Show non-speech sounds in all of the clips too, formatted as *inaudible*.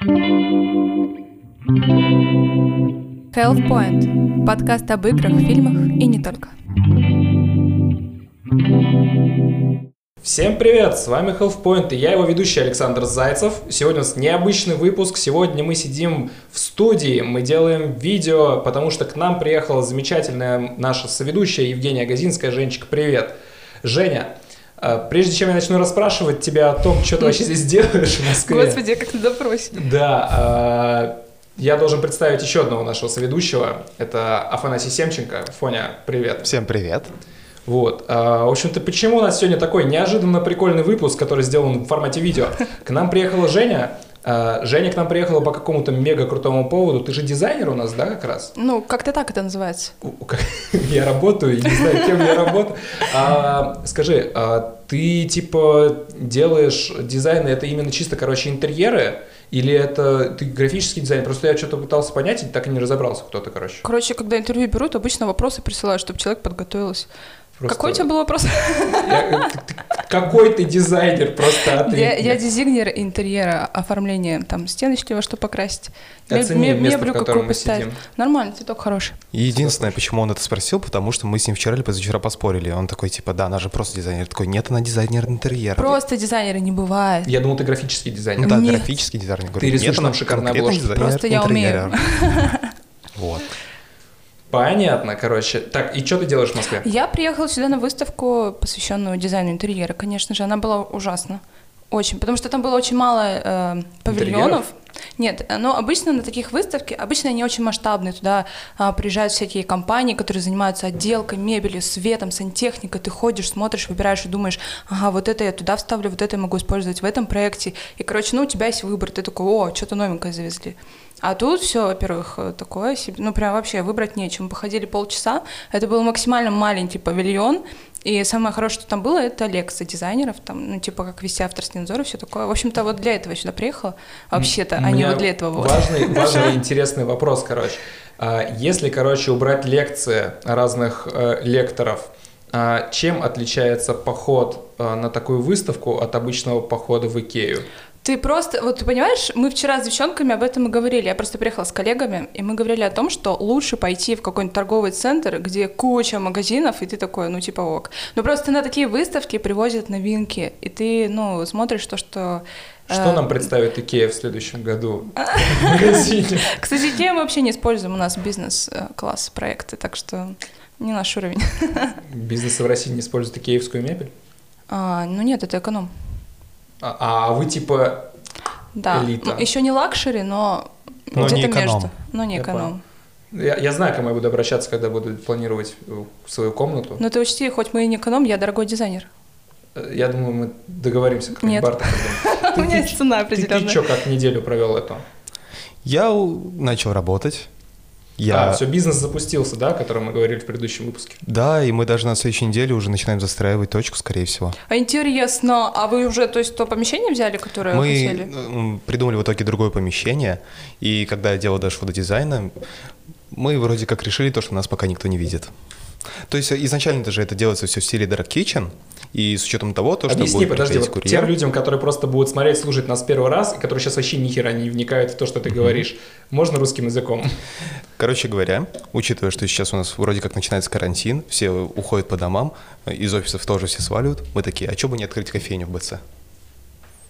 Health Point. Подкаст об играх, фильмах и не только. Всем привет, с вами Health Point и я его ведущий Александр Зайцев. Сегодня у нас необычный выпуск, сегодня мы сидим в студии, мы делаем видео, потому что к нам приехала замечательная наша соведущая Евгения Газинская. Женечка, привет. Женя, Прежде чем я начну расспрашивать тебя о том, что ты вообще здесь делаешь в Москве. Господи, как на допросе. Да, э, я должен представить еще одного нашего соведущего. Это Афанасий Семченко. Фоня, привет. Всем привет. Вот. А, в общем-то, почему у нас сегодня такой неожиданно прикольный выпуск, который сделан в формате видео? К нам приехала Женя. А, Женя к нам приехала по какому-то мега крутому поводу. Ты же дизайнер у нас, да, как раз? Ну, как-то так это называется. *laughs* Я работаю, не знаю, кем я работаю. А, скажи, а ты типа делаешь дизайн, это именно чисто, короче, интерьеры? Или это ты графический дизайнер? Просто я что-то пытался понять, и так и не разобрался, кто то короче. Короче, когда интервью берут, обычно вопросы присылают, чтобы человек подготовился. Просто... Какой у тебя был вопрос? Я, ты, какой ты дизайнер, просто ответь. Я, я дизайнер интерьера, оформления, там, стеночки во что покрасить. Оцени место, меблю в котором мы сидим. Нормально, цветок хороший. Единственное, почему он это спросил, потому что мы с ним вчера или позавчера поспорили. Он такой, типа, да, она же просто дизайнер. Такой, нет, она дизайнер интерьера. Просто дизайнера не бывает. Я думал, ты графический дизайнер. Ну, да, нет. графический дизайнер. Ты рисуешь нам шикарную обложку. Просто я умею. *laughs* Вот. Понятно, короче. Так, и что ты делаешь в Москве? Я приехала сюда на выставку, посвященную дизайну интерьера. Конечно же, она была ужасна. Очень, потому что там было очень мало э, павильонов. Нет, но обычно на таких выставках, обычно они очень масштабные, туда а, приезжают всякие компании, которые занимаются отделкой, мебелью, светом, сантехникой, ты ходишь, смотришь, выбираешь и думаешь, ага, вот это я туда вставлю, вот это я могу использовать в этом проекте, и, короче, ну, у тебя есть выбор, ты такой, о, что-то новенькое завезли. А тут все, во-первых, такое себе, ну прям вообще выбрать нечем. Мы походили полчаса, это был максимально маленький павильон, и самое хорошее, что там было, это лекция дизайнеров, там, ну, типа, как вести авторский надзор и все такое. В общем-то, вот для этого я сюда приехала, вообще-то, а не вот для этого. Вот. Важный, *laughs* важный интересный вопрос, короче. А, если, короче, убрать лекции разных э, лекторов, а, чем отличается поход э, на такую выставку от обычного похода в Икею? Ты просто, вот ты понимаешь, мы вчера с девчонками об этом и говорили. Я просто приехала с коллегами, и мы говорили о том, что лучше пойти в какой-нибудь торговый центр, где куча магазинов, и ты такой, ну типа ок. Но просто на такие выставки привозят новинки, и ты, ну, смотришь то, что что нам представит Икея в следующем году *laughs* в магазине? Кстати, Икея мы вообще не используем, у нас бизнес-класс проекты, так что не наш уровень. Бизнесы в России не используют икеевскую мебель? А, ну нет, это эконом. А, а вы типа да. элита? Ну, еще не luxury, но, но где-то между. Но не эконом. Я, я знаю, к кому я буду обращаться, когда буду планировать свою комнату. Но ты учти, хоть мы и не эконом, я дорогой дизайнер. Э, я думаю, мы договоримся как Нет. Барта. *laughs* У меня есть цена определенная. Ты что, как неделю провел это? Я начал работать. Я... А, все, бизнес запустился, да, о котором мы говорили в предыдущем выпуске? Да, и мы даже на следующей неделе уже начинаем застраивать точку, скорее всего. А интересно, а вы уже, то есть, то помещение взяли, которое мы хотели? Мы придумали в итоге другое помещение, и когда я делал дошло до дизайна, мы вроде как решили то, что нас пока никто не видит. То есть изначально даже это делается все в стиле Dark Kitchen, и с учетом того, то, что Объясни, будет подожди, вот курьер... тем людям, которые просто будут смотреть, слушать нас первый раз, и которые сейчас вообще ни хера не вникают в то, что ты говоришь, можно русским языком? Короче говоря, учитывая, что сейчас у нас вроде как начинается карантин, все уходят по домам, из офисов тоже все сваливают, мы такие, а что бы не открыть кофейню в БЦ?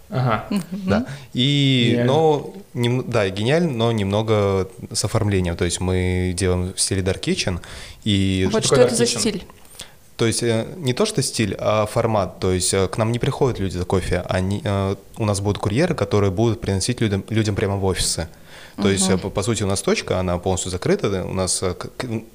Ага. Да. И, гениально. но, нем, да, гениально, но немного с оформлением. То есть мы делаем в стиле Dark Kitchen. И вот что, что это за стиль? То есть э, не то, что стиль, а формат. То есть э, к нам не приходят люди за кофе, они, э, у нас будут курьеры, которые будут приносить людям, людям прямо в офисы. То uh-huh. есть, по, по сути, у нас точка, она полностью закрыта, у нас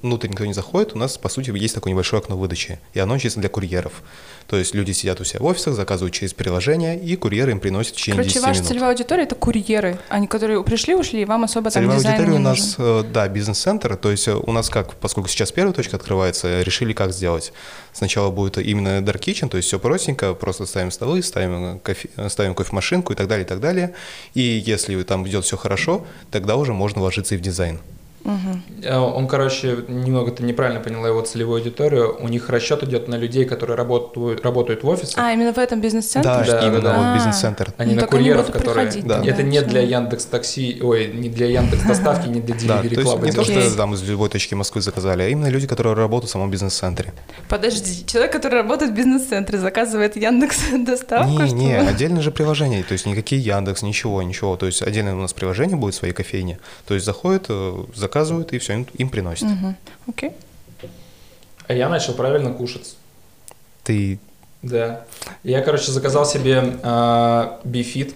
внутрь никто не заходит, у нас, по сути, есть такое небольшое окно выдачи, и оно чисто для курьеров. То есть люди сидят у себя в офисах, заказывают через приложение, и курьеры им приносят в течение Короче, 10 ваша минут. целевая аудитория – это курьеры, они, которые пришли, ушли, и вам особо целевая там дизайн не у нас, нужен. да, бизнес-центр, то есть у нас как, поскольку сейчас первая точка открывается, решили как сделать. Сначала будет именно dark kitchen, то есть все простенько, просто ставим столы, ставим, кофе, ставим кофемашинку и так далее, и так далее. И если там идет все хорошо, тогда уже можно вложиться и в дизайн. Угу. Он, короче, немного ты неправильно поняла его целевую аудиторию. У них расчет идет на людей, которые работают, работают в офисе. А, именно в этом бизнес-центре? Да, Да, именно да, вот да. бизнес-центр. а не Ну, на они курьеров, которые... Да. Это не всё. для Яндекс Такси, ой, не для Яндекс Доставки, не для Да, то Delivery есть Club. не то, что там из любой точки Москвы заказали, а именно люди, которые работают в самом бизнес-центре. Подожди, человек, который работает в бизнес-центре, заказывает Яндекс *laughs* доставку? Не, не, отдельное же приложение, то есть никакие Яндекс, ничего, ничего. То есть отдельное у нас приложение будет в своей кофейне. То есть заходят, э, заказывают и все, им, им приносят. Мгм. Окей. А я начал правильно кушать. Ты Да. Я, короче, заказал себе а, бифит.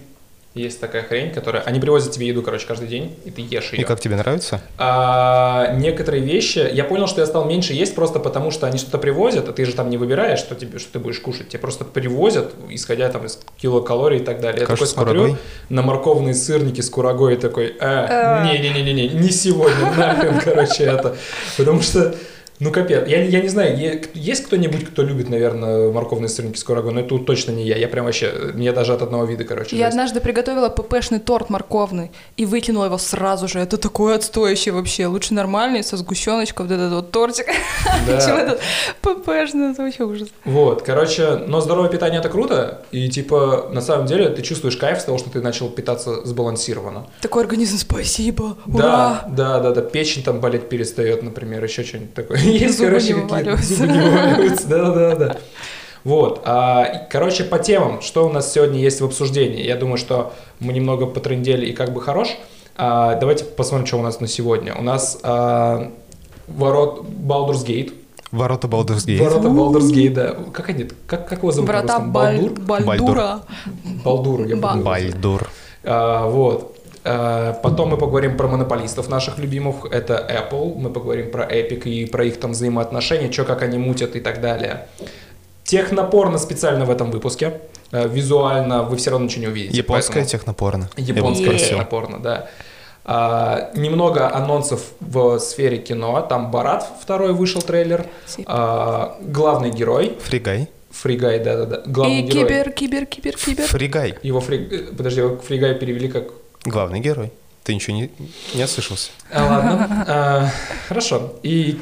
Есть такая хрень, которая... Они привозят тебе еду, короче, каждый день, и ты ешь ее. и как тебе нравится? А, некоторые вещи... Я понял, что я стал меньше есть просто потому, что они что-то привозят, а ты же там не выбираешь, что, тебе, что ты будешь кушать. Тебе просто привозят, исходя там из килокалорий и так далее. Я Кашу такой с смотрю курагой? на морковные сырники с курагой и такой, а, А. не-не-не-не, не сегодня, нахрен, *laughs* короче, это. Потому что ну, капец. Я, я не знаю, есть кто-нибудь, кто любит, наверное, морковные сырники с курагой, но это точно не я. Я прям вообще, мне даже от одного вида, короче, Я жесть. однажды приготовила ППшный торт морковный и выкинула его сразу же. Это такое отстоящее вообще. Лучше нормальный, со сгущеночкой, вот этот вот тортик, *laughs* Да. чем этот ППшный. Это вообще ужас. Вот, короче, но здоровое питание это круто, и типа на самом деле ты чувствуешь кайф с того, что ты начал питаться сбалансированно. Такой организм, спасибо, Да, ура! да, да, да, печень там болеть перестает, например, еще что-нибудь такое. Есть, Зубы короче, не вываливаются. зубы не вываливаются, да, да, да. Вот, а, короче, по темам, что у нас сегодня есть в обсуждении. Я думаю, что мы немного потрындели и как бы хорош. А, давайте посмотрим, что у нас на сегодня. У нас а, ворот Baldur's Gate. Ворота Baldur's Gate. Ворота Baldur's Gate, да. Как они, как, как его зовут Врата? Баль- Балдур? Бальдура. Балдур, я. Бальдур. А, вот. А, Потом мы поговорим про монополистов наших любимых. Это Apple. Мы поговорим про Epic и про их там взаимоотношения, что как они мутят и так далее. Технопорно специально в этом выпуске. А, Визуально вы все равно ничего не увидите. Японское поэтому- технопорно. Японское технопорно, да. А, немного анонсов в сфере кино. Там Барат второй вышел трейлер. А, главный герой. Фригай. Фригай, да-да-да. Главный И герой. кибер, кибер, кибер, кибер. Фригай. Его фриг... э, Подожди, его Фригай перевели как Главный герой. Ты ничего не, не ослышался. А, ладно. А, хорошо. И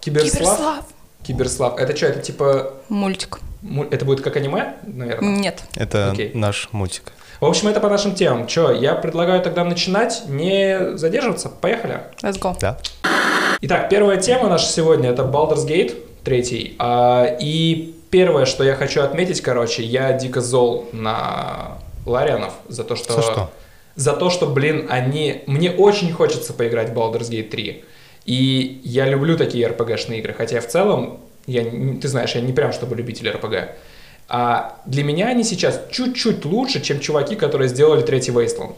Киберслав. Киберслав. Киберслав. Это что, это типа... Мультик. му- Это будет как аниме, наверное? Нет. Это Окей. наш мультик. В общем, это по нашим темам. Че, я предлагаю тогда начинать, не задерживаться. Поехали. Let's go. Да? Итак, первая тема наша сегодня это Baldur's Gate, третий. А, и первое, что я хочу отметить, короче, я дико зол на Ларианов за то, что... За что? За то, что, блин, они... Мне очень хочется поиграть в Baldur's Gate 3. И я люблю такие RPG-шные игры, хотя в целом, я, ты знаешь, я не прям чтобы любитель RPG. А для меня они сейчас чуть-чуть лучше, чем чуваки, которые сделали третий Wasteland.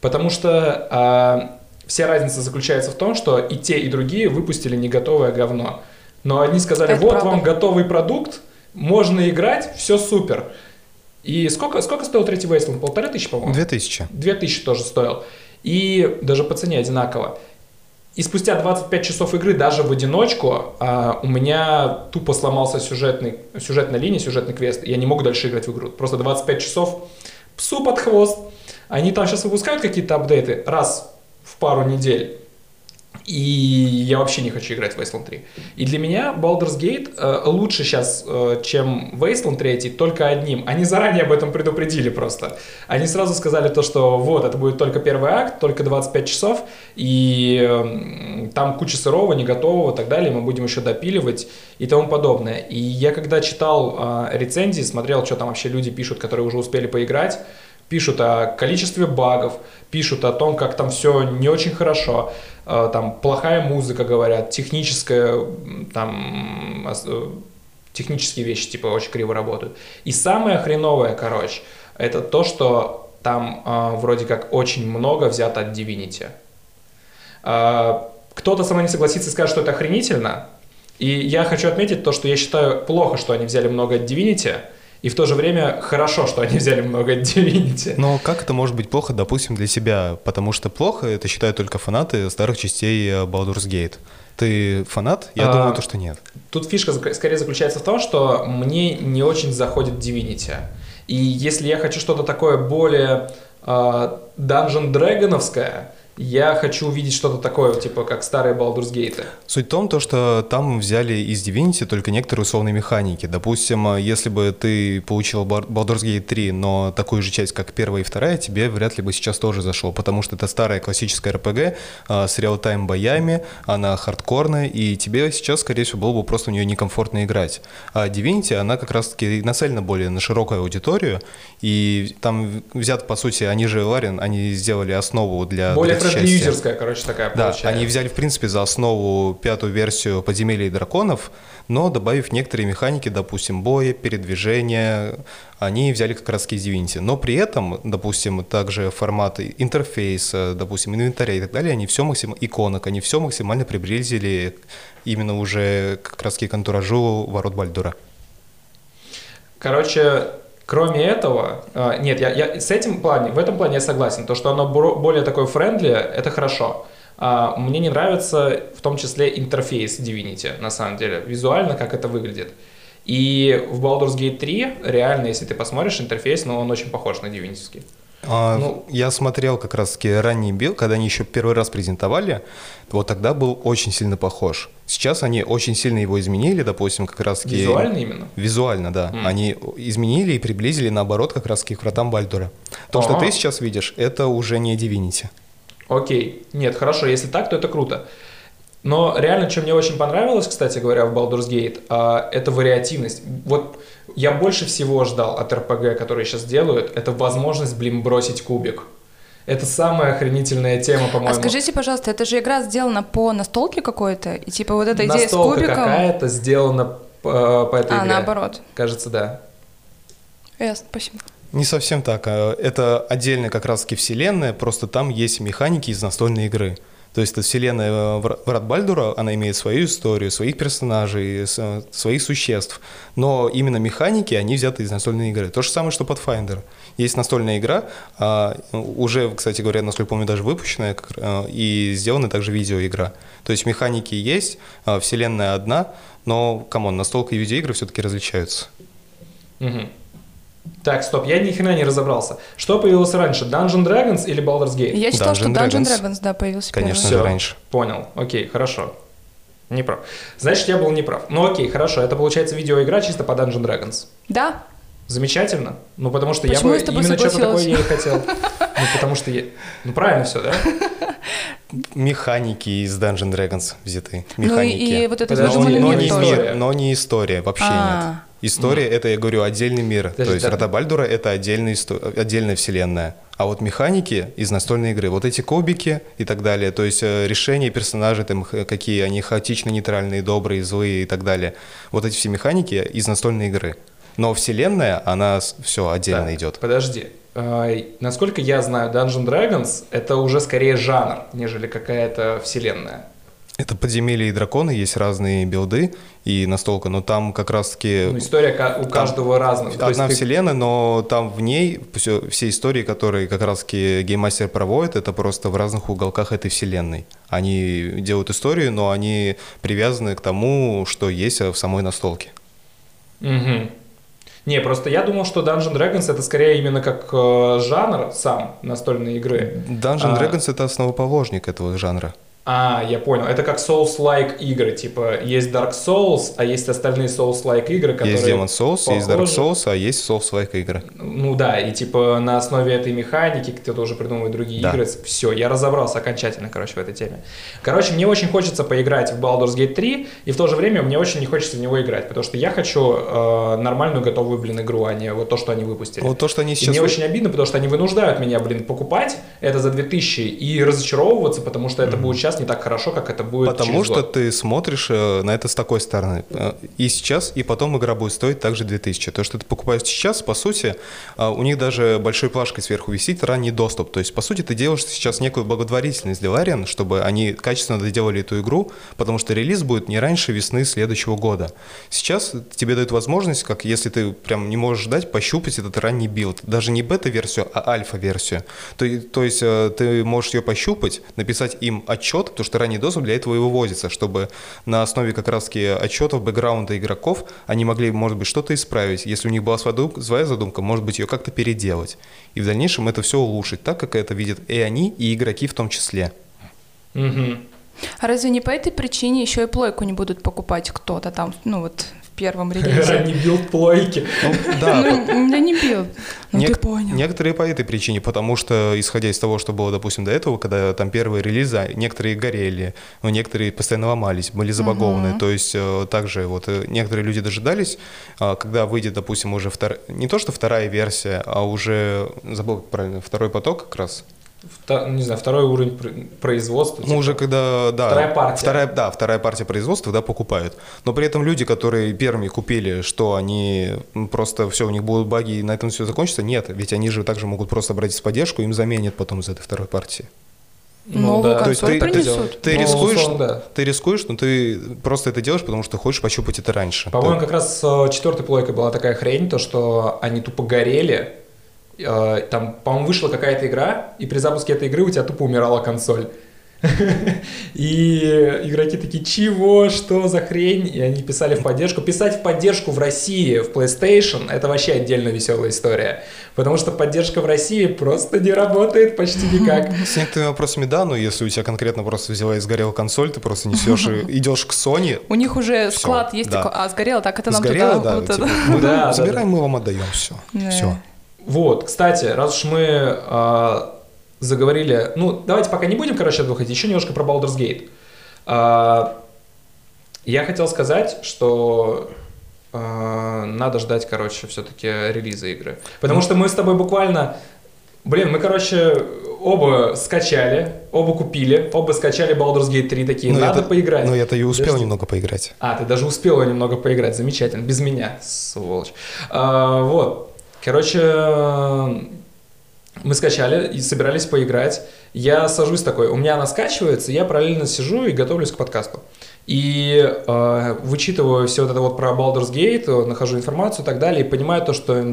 Потому что а, вся разница заключается в том, что и те, и другие выпустили не готовое говно. Но они сказали, Это вот правда. вам готовый продукт, можно играть, все супер. И сколько, сколько стоил третий Wasteland? Полторы тысячи, по-моему? Две тысячи. 2000 тоже стоил. И даже по цене одинаково. И спустя 25 часов игры даже в одиночку а, у меня тупо сломался сюжетный, сюжетная линия, сюжетный квест. и Я не могу дальше играть в игру. Просто 25 часов псу под хвост. Они там сейчас выпускают какие-то апдейты раз в пару недель. И я вообще не хочу играть в Wasteland 3. И для меня Baldur's Gate э, лучше сейчас, э, чем Wasteland 3, только одним. Они заранее об этом предупредили просто. Они сразу сказали то, что вот, это будет только первый акт, только 25 часов, и э, там куча сырого, не готового и так далее, мы будем еще допиливать и тому подобное. И я когда читал э, рецензии, смотрел, что там вообще люди пишут, которые уже успели поиграть, пишут о количестве багов, пишут о том, как там все не очень хорошо, там плохая музыка, говорят, техническая, там э, технические вещи типа очень криво работают. И самое хреновое, короче, это то, что там э, вроде как очень много взято от Divinity. Э, Кто-то со мной не согласится и скажет, что это охренительно. И я хочу отметить то, что я считаю плохо, что они взяли много от Divinity, и в то же время хорошо, что они взяли много Divinity. Но как это может быть плохо, допустим, для себя? Потому что плохо это считают только фанаты старых частей э, Baldur's Gate. Ты фанат? Я А, думаю, то, что нет. Тут фишка скорее заключается в том, что мне не очень заходит Divinity. И если я хочу что-то такое более э, Dungeon Dragoновское, я хочу увидеть что-то такое, типа как старые Baldur's Gate. Суть в том, то, что там взяли из Divinity только некоторые условные механики. Допустим, если бы ты получил Baldur's Gate 3, но такую же часть, как первая и вторая, тебе вряд ли бы сейчас тоже зашло, потому что это старая классическая RPG а, с реал-тайм боями, она хардкорная, и тебе сейчас, скорее всего, было бы просто в нее некомфортно играть. А Divinity, она как раз-таки нацелена более на широкую аудиторию, и там взят, по сути, они же Ларин, они сделали основу для более френдли-юзерская, короче, такая да, получается. они взяли, в принципе, за основу пятую версию подземелья и драконов, но добавив некоторые механики, допустим, боя, передвижения, они взяли как раз из Divinity. Но при этом, допустим, также форматы интерфейса, допустим, инвентаря и так далее, они все максимально, иконок, они все максимально приблизили именно уже как раз к антуражу ворот Бальдура. Короче, Кроме этого, а, нет, я, я с этим плане, в этом плане я согласен. То, что оно более такое friendly, это хорошо. А, мне не нравится в том числе интерфейс Divinity, на самом деле, визуально, как это выглядит. И в Baldur's Gate 3 реально, если ты посмотришь интерфейс, ну, он очень похож на Divinity. А, ну, я смотрел как раз-таки ранний build, когда они еще первый раз презентовали, вот тогда был очень сильно похож. Сейчас они очень сильно его изменили, допустим, как раз-таки... Визуально именно? Визуально, да. Mm. Они изменили и приблизили, наоборот, как раз-таки к вратам Бальдура. То, А-а-а. что ты сейчас видишь, это уже не Divinity. Окей. Нет, хорошо, если так, то это круто. Но реально, что мне очень понравилось, кстати говоря, в Baldur's Gate, а, это вариативность. Вот я больше всего ждал от RPG, которые сейчас делают, это возможность, блин, бросить кубик. Это самая охренительная тема, по-моему. А скажите, пожалуйста, это же игра сделана по настолке какой-то? И типа вот эта идея Настолка с кубиком... какая-то сделана по, по этой а, игре. наоборот. Кажется, да. Ясно, спасибо. Не совсем так. А это отдельная как раз-таки вселенная, просто там есть механики из настольной игры. То есть эта вселенная э, Врат Бальдура, она имеет свою историю, своих персонажей, своих существ. Но именно механики, они взяты из настольной игры. То же самое, что Pathfinder. Есть настольная игра, а, уже, кстати говоря, насколько помню, даже выпущенная, э, и сделана также видеоигра. То есть механики есть, а, вселенная одна, но, come on, настолка и видеоигры все-таки различаются. Угу. Так, стоп, я ни хрена не разобрался. Что появилось раньше, Dungeon Dragons или Baldur's Gate? Я считал, что Dungeon Dragons, Dragons да, появился Конечно первый. же, раньше. Понял, окей, хорошо. Не прав. Значит, я был не прав. Ну окей, хорошо, это получается видеоигра чисто по Dungeon Dragons. Да. Замечательно. Ну, потому что Почему я бы именно что-то такое я и хотел. Ну, потому что я... Ну, правильно все, да? *laughs* Механики из Dungeon Dragons взяты. Механики. Ну и, вот это но, но, не мир, но не история, вообще А-а-а. нет. История mm. это, я говорю, отдельный мир. Подожди, То есть да. Бальдура это отдельная, отдельная вселенная. А вот механики из настольной игры, вот эти кубики и так далее, то есть э, решения персонажей, там, какие они хаотично нейтральные, добрые, злые и так далее. Вот эти все механики из настольной игры. Но вселенная, она все отдельно да, идет. Подожди. А, насколько я знаю, Dungeon Dragons это уже скорее жанр, нежели какая-то вселенная. Это подземелья и драконы, есть разные билды и настолка, но там как раз-таки... Ну, история у каждого разная. Одна есть, вселенная, но там в ней все, все истории, которые как раз-таки гейммастер проводит, это просто в разных уголках этой вселенной. Они делают историю, но они привязаны к тому, что есть в самой настолке. Угу. Не, просто я думал, что Dungeon Dragons это скорее именно как э, жанр сам настольной игры. Dungeon а... Dragons это основоположник этого жанра. А, я понял. Это как Souls-like игры. Типа, есть Dark Souls, а есть остальные Souls-like игры, которые Есть Demon Souls, похожи. есть Dark Souls, а есть Souls-like игры. Ну да, и типа на основе этой механики кто-то уже придумывает другие да. игры. Все, я разобрался окончательно, короче, в этой теме. Короче, мне очень хочется поиграть в Baldur's Gate 3, и в то же время мне очень не хочется в него играть, потому что я хочу э, нормальную готовую, блин, игру, а не вот то, что они выпустили. Вот то, что они сейчас... И мне очень обидно, потому что они вынуждают меня, блин, покупать это за 2000 и разочаровываться, потому что это mm-hmm. будет сейчас сейчас не так хорошо, как это будет Потому через что год. ты смотришь э, на это с такой стороны. Э, и сейчас, и потом игра будет стоить также 2000. То, что ты покупаешь сейчас, по сути, э, у них даже большой плашкой сверху висит ранний доступ. То есть, по сути, ты делаешь сейчас некую благотворительность для Larian, чтобы они качественно доделали эту игру, потому что релиз будет не раньше весны следующего года. Сейчас тебе дают возможность, как если ты прям не можешь ждать, пощупать этот ранний build. Даже не бета-версию, а альфа-версию. То, то есть ты можешь ее пощупать, написать им отчет, отчет, потому что ранний доступ для этого и выводится, чтобы на основе как раз-таки отчетов, бэкграунда игроков они могли, может быть, что-то исправить. Если у них была своя задумка, может быть, ее как-то переделать. И в дальнейшем это все улучшить, так как это видят и они, и игроки в том числе. Угу. А разве не по этой причине еще и плойку не будут покупать кто-то там, ну вот первом *laughs* релизе? Ранний build плойки. Ну, да, *laughs* Ну, да не build. Ну ты понял. Некоторые по этой причине, потому что, исходя из того, что было, допустим, до этого, когда там первые релизы, некоторые горели, но некоторые постоянно ломались, были забагованы. То есть э, также вот э, некоторые люди дожидались, а, когда выйдет, допустим, уже втор... не то, что вторая версия, а уже, забыл правильно, второй поток как раз. Вто- Не знаю, второй уровень пр- производства. Ну, уже когда, да. Вторая партия. Вторая, да, вторая партия производства, да, покупают. Но при этом люди, которые первыми купили, что они просто все, у них будут баги и на этом все закончится, нет. Ведь они же также могут просто обратиться в поддержку, им заменят потом из этой второй партии. Новую да. То есть ты- ты. Ты Ну, рискуешь, условно, да. ты рискуешь, но ты просто это делаешь, потому что хочешь пощупать это раньше. По-моему, Да. как раз с четвертой плойкой была такая хрень, то что они тупо горели. Э, Там, по-моему, вышла какая-то игра, и при запуске этой игры у тебя тупо умирала консоль. И игроки такие, чего, что за хрень? И они писали в поддержку. Писать в поддержку в России, в PlayStation, это вообще отдельно веселая история. Потому что поддержка в России просто не работает почти никак. *laughs* С некоторыми вопросами да, но если у тебя конкретно просто взяла и сгорела консоль, ты просто несешь и *laughs* идешь к Sony, У них уже склад есть да. такой, а сгорело, так это нам сгорело, туда. да, вот типа, это. мы Да, да, забираем, да. мы вам отдаем, все. Да. Все. Вот, кстати, раз уж мы а, заговорили, ну, давайте пока не будем, короче, выходить, еще немножко про Baldur's Gate. А, я хотел сказать, что а, надо ждать, короче, все-таки релиза игры. Потому что мы с тобой буквально, блин, мы, короче, оба скачали, оба купили, оба скачали Baldur's Gate 3 такие, Ну, надо я-то- поиграть. Ну, я-то и успел Подожди. немного поиграть. А, ты даже успела немного поиграть, замечательно, без меня, сволочь. А, вот, короче, мы скачали и собирались поиграть. Я сажусь такой, у меня она скачивается, я параллельно сижу и готовлюсь к подкасту. И э, вычитываю все вот это вот про Baldur's Gate, э, нахожу информацию и так далее, и понимаю то, что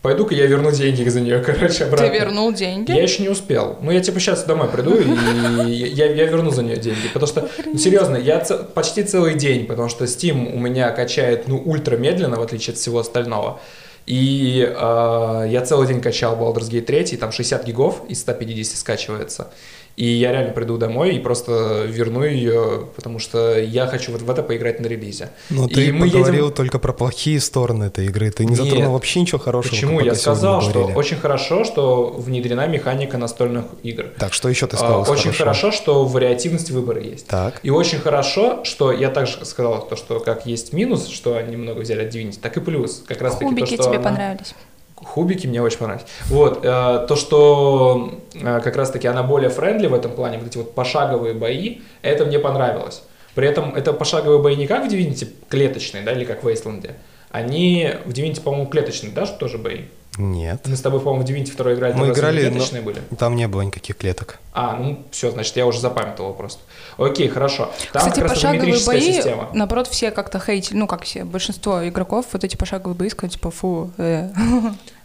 пойду-ка я верну деньги за нее, *laughs* короче, обратно. Ты вернул деньги? Я еще не успел. Ну, я типа сейчас домой приду, и *laughs* я, я верну за нее деньги. Потому что, ну, серьезно, я ц- почти целый день, потому что Steam у меня качает, ну, ультра медленно, в отличие от всего остального. И э, я целый день качал Baldur's Gate 3, там 60 гигов из 150 скачивается. И я реально приду домой и просто верну ее, потому что я хочу вот в это поиграть на релизе. Но И ты мы поговорил едем- только про плохие стороны этой игры. Ты не Нет. затронул вообще ничего хорошего. Почему? Я сказал, что очень хорошо, что внедрена механика настольных игр. Так, что еще ты А, сказал? из Очень хорошего? хорошо, что вариативность выбора есть. Так. И очень хорошо, что я также сказал, то, что как есть минус, что они много взяли от Divinity, так и плюс. Как раз таки то, Кубики что тебе она- понравились? Хубики мне очень понравились. Вот, э, то, что э, как раз-таки она более френдли в этом плане, вот эти вот пошаговые бои, это мне понравилось. При этом это пошаговые бои не как в Divinity клеточные, да, или как в Wasteland. Они в Divinity, по-моему, клеточные, да, тоже бои? Нет. Мы с тобой, по-моему, в Divinity второй играли, Мы играли, но клеточные были? там не было никаких клеток. А, ну все, значит, я уже запамятовал просто. Окей, хорошо. Там Кстати, пошаговые бои, система. наоборот, все как-то хейтили, ну, как все, большинство игроков, вот эти пошаговые бои, сказали, типа, фу, э.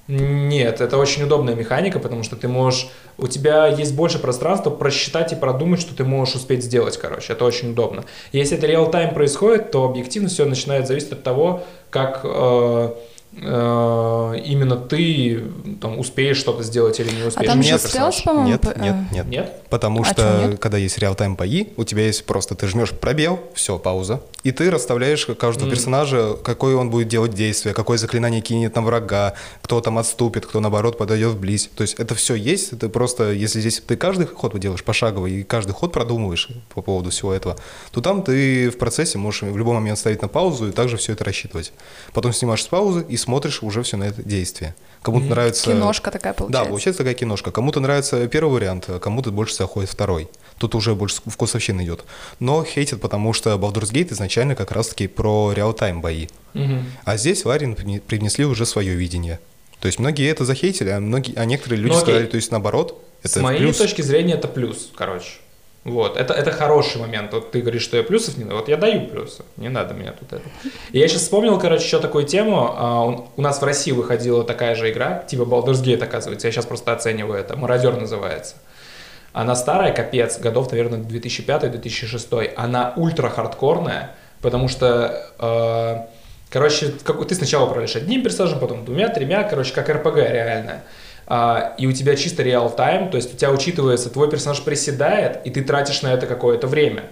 Нет, это очень удобная механика, потому что ты можешь... У тебя есть больше пространства просчитать и продумать, что ты можешь успеть сделать, короче. Это очень удобно. Если это реал-тайм происходит, то объективно все начинает зависеть от того, как э, именно ты там, успеешь что-то сделать или не А успеешь. там Нет, стелс, по-моему, Нет, нет, э, нет. Нет? Потому А что, нет? когда есть реал-тайм бои, у тебя есть просто, ты жмешь пробел, все, пауза, и ты расставляешь каждого Мгм. персонажа, какое он будет делать действие, какое заклинание кинет на врага, кто там отступит, кто наоборот подойдет вблизь. То есть это все есть, это просто, если здесь ты каждый ход делаешь пошаговый, и каждый ход продумываешь по поводу всего этого, то там ты в процессе можешь в любой момент ставить на паузу и также все это рассчитывать. Потом снимаешь с паузы и смотришь уже все на это действие. Кому-то нравится... киношка такая Да, получается. получается такая киношка. Кому-то нравится первый вариант, кому-то больше заходит второй. Тут уже больше вкусовщина идет. Но хейтят, потому что Baldur's Gate изначально как раз-таки про реал-тайм бои. Мгм. А здесь Ларин при- привнесли уже свое видение. То есть многие это захейтили, а, многие, а некоторые люди Ну, сказали, то есть наоборот, это С моей плюс. точки зрения это плюс, короче. Вот, это, это хороший момент. Вот ты говоришь, что я плюсов не Вот я даю плюсы. Не надо меня тут это. И я сейчас вспомнил, короче, еще такую тему. А, У нас в России выходила такая же игра, типа Baldur's Gate, оказывается. Я сейчас просто оцениваю это. Мародер называется. Она старая, капец, годов, наверное, 2005-2006. Она ультра хардкорная, потому что, э, короче, как, ты сначала управляешь одним персонажем, потом двумя, тремя, короче, как РПГ реально. Uh, и у тебя чисто реал-тайм, то есть у тебя учитывается, твой персонаж приседает, и ты тратишь на это какое-то время.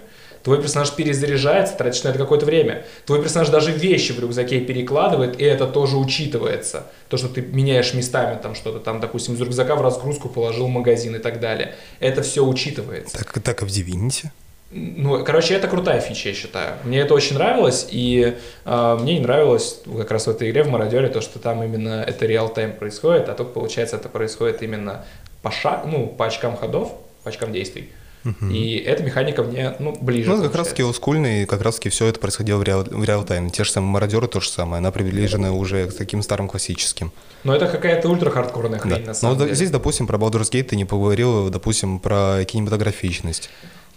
Твой персонаж перезаряжается, тратишь на это какое-то время. Твой персонаж даже вещи в рюкзаке перекладывает, и это тоже учитывается. То, что ты меняешь местами там что-то, там, допустим, из рюкзака в разгрузку положил магазин и так далее. Это все учитывается. Так, так и в Divinity? Ну, короче, это крутая фича, я считаю. Мне это очень нравилось, и э, мне не нравилось как раз в этой игре, в Мародере, то, что там именно это реал-тайм происходит, а тут, получается, это происходит именно по шаг, ну, по очкам ходов, по очкам действий. И эта механика мне, ну, ближе. Ну, как раз таки олдскульный, как раз таки все это происходило в реал, в реал тайм. Те же самые мародеры то же самое, она приближена уже к таким старым классическим. Но это какая-то ультра хардкорная хрень, да. на самом Но деле. здесь, допустим, про Baldur's Gate ты не поговорил, допустим, про кинематографичность.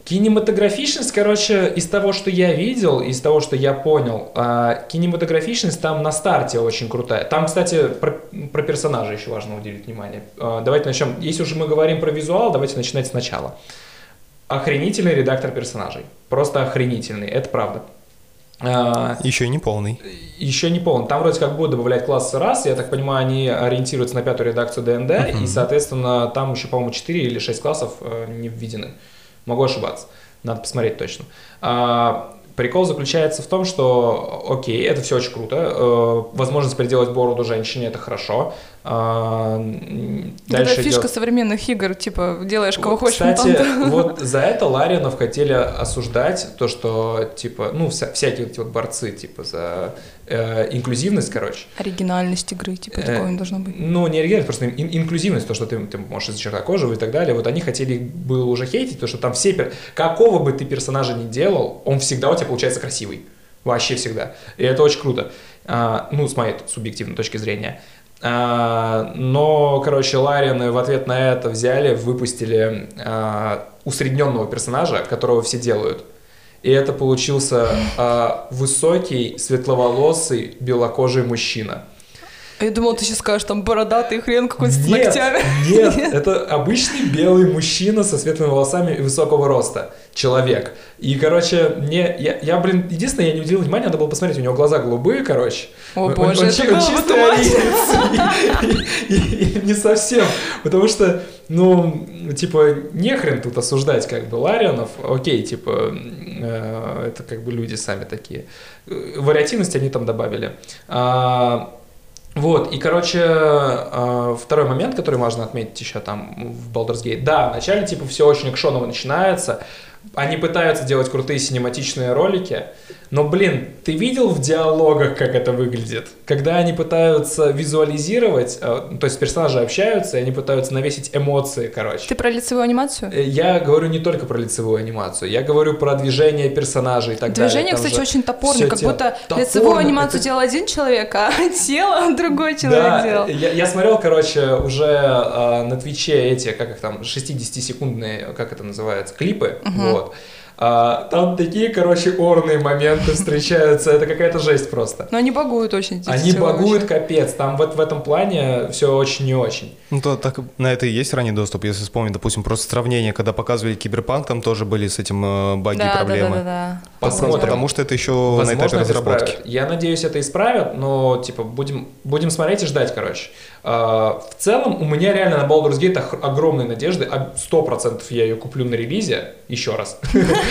Кинематографичность, короче, из того, что я видел, из того, что я понял, а, кинематографичность там на старте очень крутая. Там, кстати, про, про персонажа еще важно уделить внимание. А, давайте начнем. Если уже мы говорим про визуал, давайте начинать сначала. Охренительный редактор персонажей. Просто охренительный, это правда. А, еще не полный. Еще не полный. Там вроде как будут добавлять классы раз. Я так понимаю, они ориентируются на пятую редакцию ДНД. Uh-huh. И, соответственно, там еще, по-моему, 4 или 6 классов э, не введены. Могу ошибаться. Надо посмотреть точно. А, прикол заключается в том, что, окей, это все очень круто. Э, возможность переделать бороду женщине – это хорошо. А, дальше это фишка идет... современных игр, типа делаешь кого вот, хочешь. Кстати, вот *laughs* за это Ларинов хотели осуждать то, что типа, ну вся, всякие вот эти вот борцы типа за э, инклюзивность, короче. Оригинальность игры, типа э, такого не должно быть. Ну не оригинальность, просто ин- инклюзивность, то, что ты, ты можешь из чернокожего и так далее. Вот они хотели было уже хейтить, то, что там все пер... какого бы ты персонажа ни делал, он всегда у тебя получается красивый, вообще всегда. И это очень круто. А, ну с моей субъективной точки зрения. А, но, короче, Ларины в ответ на это взяли, выпустили а, усредненного персонажа, которого все делают. И это получился а, высокий, светловолосый, белокожий мужчина. Я думал, ты сейчас скажешь, там бородатый хрен какой-то с ногтями. Нет, *laughs* нет, это обычный белый мужчина со светлыми волосами и высокого роста. Человек. И, короче, мне, я, я, блин, единственное, я не уделил внимания, надо было посмотреть, у него глаза голубые, короче. О, он, боже, он, это он, было чистый и, и, и не совсем, потому что, ну, типа, нехрен тут осуждать, как бы, Ларионов, окей, типа, э, это как бы люди сами такие. Вариативность они там добавили. А, вот, и, короче, э, второй момент, который можно отметить еще там в Baldur's Gate. Да, вначале, типа, все очень экшоново начинается, они пытаются делать крутые синематичные ролики, но, блин, ты видел в диалогах, как это выглядит? Когда они пытаются визуализировать, э, то есть персонажи общаются, и они пытаются навесить эмоции, короче. Ты про лицевую анимацию? Э, я говорю не только про лицевую анимацию, я говорю про движение персонажей и так движение, далее. Движение, кстати, очень топорное, как тело. будто Топорно. лицевую анимацию это... делал один человек, а *laughs* тело другой человек да, делал. Я, я смотрел, короче, уже э, на Твиче эти, как их там, 60-секундные, как это называется, клипы, угу. Вот. А, там такие, короче, орные моменты встречаются, это какая-то жесть просто. Но они багуют очень. Они багуют капец, там вот в этом плане все очень не очень. Ну, то так на это и есть ранний доступ, если вспомнить, допустим, просто сравнение, когда показывали Киберпанк, там тоже были с этим э, баги да, проблемы. Да, да, да, да. Посмотрим. Потому что это еще Возможно, на этапе разработки. Исправят. Я надеюсь, это исправят, но, типа, будем, будем смотреть и ждать, короче. А, в целом, у меня реально на Baldur's Gate огромные надежды. А сто процентов я ее куплю на релизе еще раз. *laughs*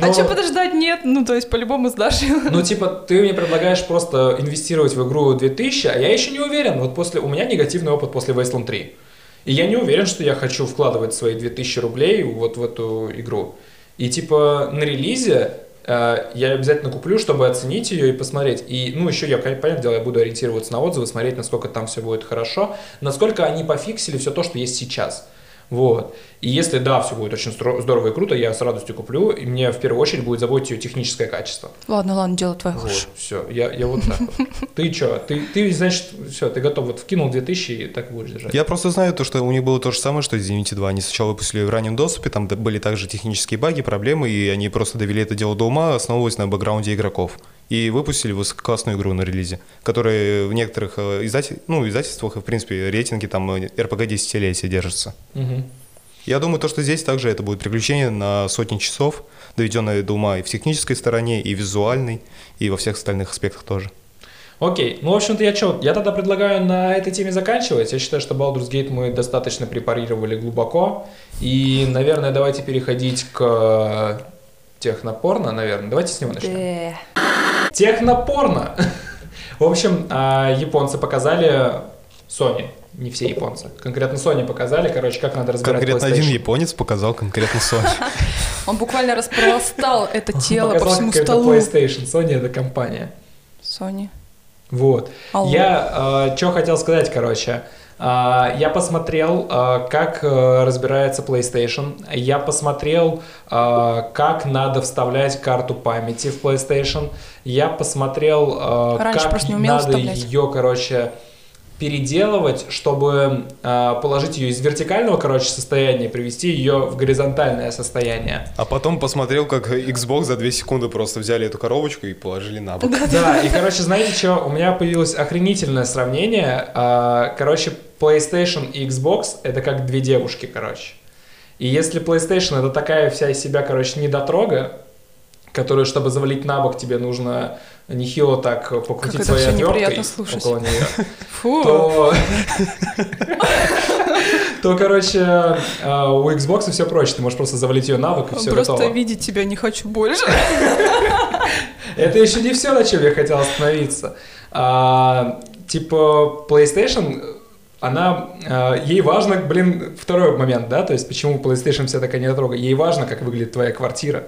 А что подождать? Нет, ну то есть по-любому сдашь Ну типа ты мне предлагаешь просто инвестировать в игру 2000, а я еще не уверен. Вот после у меня негативный опыт после Wasteland 3. И я не уверен, что я хочу вкладывать свои 2000 рублей вот в эту игру. И типа на релизе Э, я обязательно куплю, чтобы оценить ее и посмотреть. И, ну, еще я, понятное дело, я буду ориентироваться на отзывы, смотреть, насколько там все будет хорошо, насколько они пофиксили все то, что есть сейчас. Вот. И если да, все будет очень здорово и круто, я с радостью куплю, и мне в первую очередь будет заботить ее техническое качество. Ладно, ладно, дело твое вот, все, я, я вот так вот. Ты что, ты, ты, значит, все, ты готов, вот вкинул 2000 и так будешь держать. Я просто знаю то, что у них было то же самое, что из Divinity 2. Они сначала выпустили в раннем доступе, там были также технические баги, проблемы, и они просто довели это дело до ума, основываясь на бэкграунде игроков. И выпустили высококлассную игру на релизе, которая в некоторых э, издатель, ну, издательствах и, в принципе, рейтинге там RPG э, десятилетия держится. Угу. Я думаю, то, что здесь также это будет приключение на сотни часов, доведенное до ума и в технической стороне, и визуальной, и во всех остальных аспектах тоже. Окей, ну, в общем-то, я что, я тогда предлагаю на этой теме заканчивать. Я считаю, что Baldur's Gate мы достаточно препарировали глубоко. И, наверное, давайте переходить к технопорно, наверное. Давайте с него начнем. Технопорно! *laughs* В общем, а, японцы показали Sony, не все японцы. Конкретно Sony показали, короче, как надо разбирать Конкретно один японец показал конкретно Sony. *laughs* Он буквально распростал это тело по всему столу. PlayStation, Sony это компания. Sony. Вот. Я э, что хотел сказать, короче. Э, я посмотрел, э, как разбирается PlayStation. Я посмотрел, как надо вставлять карту памяти в PlayStation. Я посмотрел, Раньше как надо ее, короче, переделывать, чтобы э, положить ее из вертикального, короче, состояния привести ее в горизонтальное состояние. А потом посмотрел, как Xbox за 2 секунды просто взяли эту коробочку и положили на бок. Да, и, короче, знаете что? У меня появилось охренительное сравнение. А, Короче, PlayStation и Xbox — это как две девушки, короче. И если PlayStation — это такая вся из себя, короче, недотрога, которую, чтобы завалить на бок, тебе нужно нехило так покрутить это своей отверткой около нее, *laughs* то... *laughs* То, короче, а, у Xbox все проще. Ты можешь просто завалить ее на бок, и все Просто готово. видеть тебя не хочу больше. *laughs* Это еще не все, на чем я хотел остановиться. А, типа, PlayStation, она, а, ей важно, блин, второй момент, да, то есть почему PlayStation вся такая недотрога, ей важно, как выглядит твоя квартира.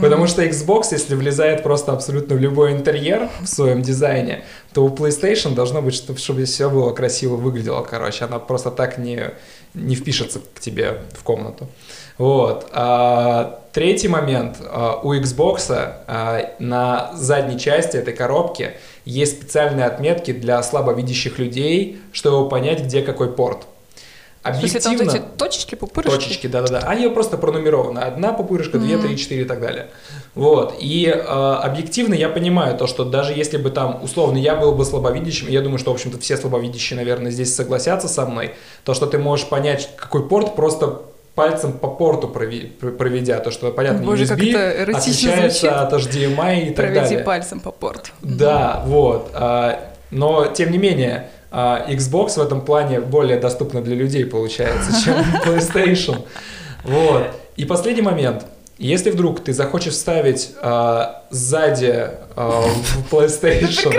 Потому что Xbox, если влезает просто абсолютно в любой интерьер в своем дизайне, то у PlayStation должно быть, чтобы, чтобы все было красиво выглядело, короче, она просто так не, не впишется к тебе в комнату. Вот. А, третий момент. А, у Xbox а, на задней части этой коробки есть специальные отметки для слабовидящих людей, чтобы понять, где какой порт. В смысле, там вот Объективно, эти точечки, пупырышки? точечки, да-да-да, они просто пронумерованы. Одна пупырышка, две, три, четыре и так далее. Вот. И э, объективно я понимаю то, что даже если бы там, условно, я был бы слабовидящим, я думаю, что, в общем-то, все слабовидящие, наверное, здесь согласятся со мной, то, что ты можешь понять, какой порт, просто пальцем по порту проведя, то, что, понятно, Боже, как USB отличается звучит. от HDMI и так Проведи далее. пальцем по порту. Да, вот. а, Но, тем не менее, а, Xbox в этом плане более доступна для людей, получается, *laughs* чем PlayStation. Вот. И последний момент. Если вдруг ты захочешь вставить а, сзади а, в *laughs* PlayStation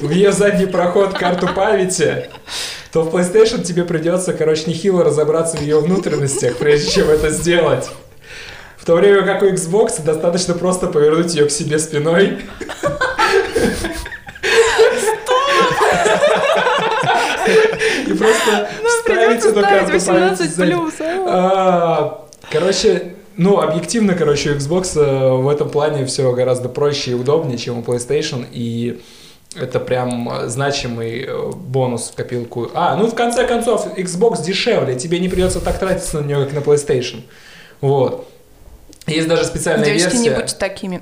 в ее задний проход карту памяти, то в PlayStation тебе придется, короче, нехило разобраться в ее внутренностях, прежде чем это сделать. В то время как у Xbox достаточно просто повернуть ее к себе спиной. И просто вставить эту карту памяти 18 сзади. плюс. а. А, Короче, ну, объективно, короче, у Xbox э, в этом плане все гораздо проще и удобнее, чем у PlayStation, и это прям э, значимый э, бонус в копилку. А, ну, в конце концов, Xbox дешевле, тебе не придется так тратиться на нее, как на PlayStation. Вот. Есть даже специальная Девочки, не версия. будьте такими.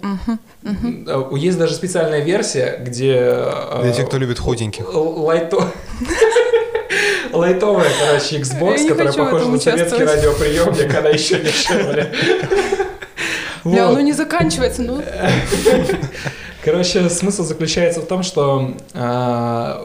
Мгм. э, Есть даже специальная версия, где... Для тех, кто любит худеньких. Лайто... *laughs* Лайтовая, короче, Xbox, не которая похожа на советский радиоприемник, она еще *laughs* дешевле. Бля, ну не заканчивается, ну. *laughs* Короче, смысл заключается в том, что а,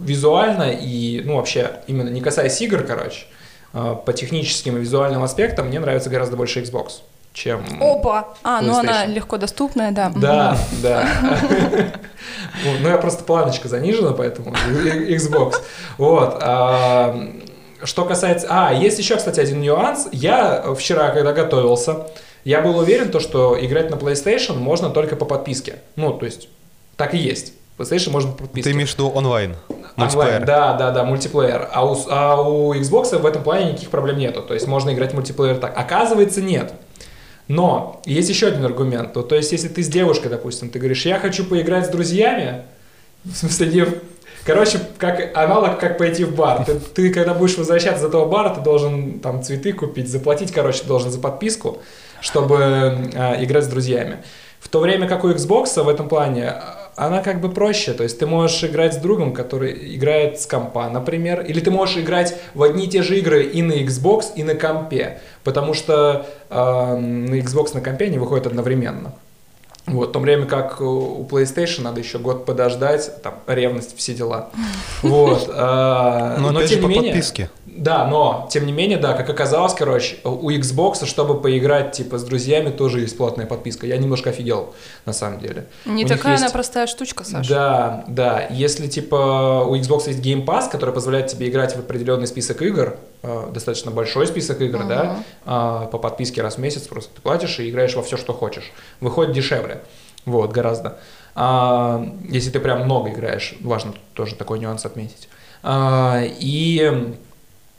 визуально и, ну, вообще, именно не касаясь игр, короче, а, по техническим и визуальным аспектам мне нравится гораздо больше Xbox, чем... Опа! А, ну она легко доступная, да. Да, да. *laughs* Ну, я просто планочка занижена, поэтому Xbox. Вот. а, Что касается... А, есть еще, кстати, один нюанс. Я вчера, когда готовился, я был уверен, то, что играть на PlayStation можно только по подписке. Ну, то есть, так и есть. PlayStation можно по подписке. Ты имеешь в виду онлайн? Онлайн, Мультиплеер? да, да, да, мультиплеер. А у, а у Xbox в этом плане никаких проблем нету. То есть можно играть в мультиплеер так. Оказывается, нет. Но есть еще один аргумент. То, то есть, если ты с девушкой, допустим, ты говоришь, я хочу поиграть с друзьями, *laughs* в смысле, не Короче, как аналог, как пойти в бар. Ты, ты, когда будешь возвращаться из этого бара, ты должен там цветы купить, заплатить, короче, должен за подписку, чтобы э, играть с друзьями. В то время как у Xbox в этом плане она как бы проще. То есть ты можешь играть с другом, который играет с компа, например, или ты можешь играть в одни и те же игры и на Xbox, и на компе, потому что э, на Xbox на компе они выходят одновременно. Вот, в то время как у PlayStation надо еще год подождать, там, ревность, все дела. *laughs* Вот. Э, но, но опять тем же, не по менее, подписке. Да, но, тем не менее, да, как оказалось, короче, у Xbox, чтобы поиграть, типа, с друзьями, тоже есть платная подписка. Я немножко офигел, на самом деле. Не у такая есть... она простая штучка, Саша. Да, да. Если, типа, у Xbox есть Game Pass, который позволяет тебе играть в определенный список игр, э, достаточно большой список игр, uh-huh. да, э, по подписке раз в месяц просто ты платишь и играешь во все, что хочешь. Выходит дешевле. Вот, гораздо. А, если ты прям много играешь, важно тоже такой нюанс отметить. А, и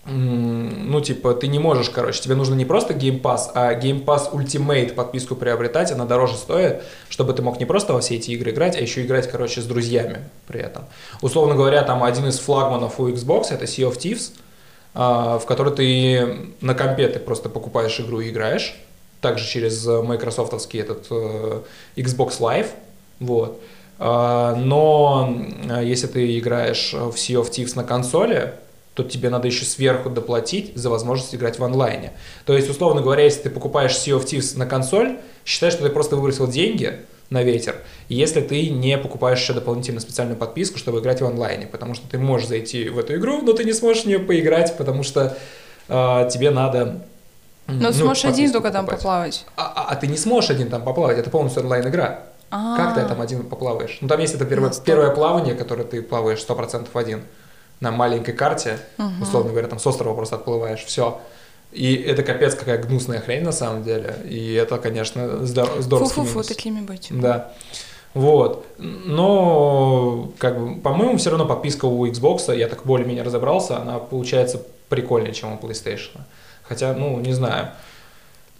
ну, типа, ты не можешь, короче, тебе нужно не просто Game Pass, а Game Pass Ultimate подписку приобретать, она дороже стоит, чтобы ты мог не просто во все эти игры играть, а еще играть, короче, с друзьями при этом. Условно говоря, там один из флагманов у Xbox это Sea of Thieves, а, в который ты на компе ты просто покупаешь игру и играешь, также через майкрософтовский этот э, Xbox Live, вот. А, но э, если ты играешь в Sea of Thieves на консоли, то тебе надо еще сверху доплатить за возможность играть в онлайне. То есть, условно говоря, если ты покупаешь Sea of Thieves на консоль, считай, что ты просто выбросил деньги на ветер, если ты не покупаешь еще дополнительно специальную подписку, чтобы играть в онлайне, потому что ты можешь зайти в эту игру, но ты не сможешь в нее поиграть, потому что э, тебе надо но ну, сможешь один только там поплавать. А, а, а ты не сможешь один там поплавать, это полностью онлайн-игра. А-а-а. Как ты там один поплаваешь? Ну там есть это первое, первое плавание, которое ты плаваешь 100% один на маленькой карте, угу. условно говоря, там с острова просто отплываешь, все. И это капец какая гнусная хрень на самом деле. И это, конечно, здор- здорово. Фу-фу-фу, такими быть. Да. Вот. Но, как бы, по-моему, все равно подписка у Xbox, я так более-менее разобрался, она получается прикольнее, чем у PlayStation. Хотя, ну, не знаю.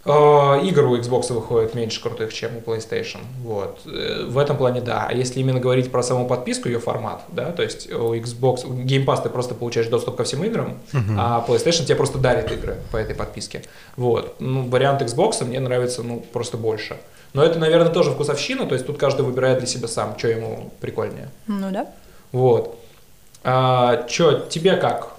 А, игр у Xbox выходит меньше крутых, чем у PlayStation. Вот. Э, в этом плане да. А если именно говорить про саму подписку, ее формат, да, то есть у Xbox, у Game Pass ты просто получаешь доступ ко всем играм, uh-huh. а PlayStation тебе просто дарит игры по этой подписке. Вот. Ну, вариант Xbox мне нравится, ну, просто больше. Но это, наверное, тоже вкусовщина, то есть тут каждый выбирает для себя сам, что ему прикольнее. Ну да. Вот. А, что, тебе как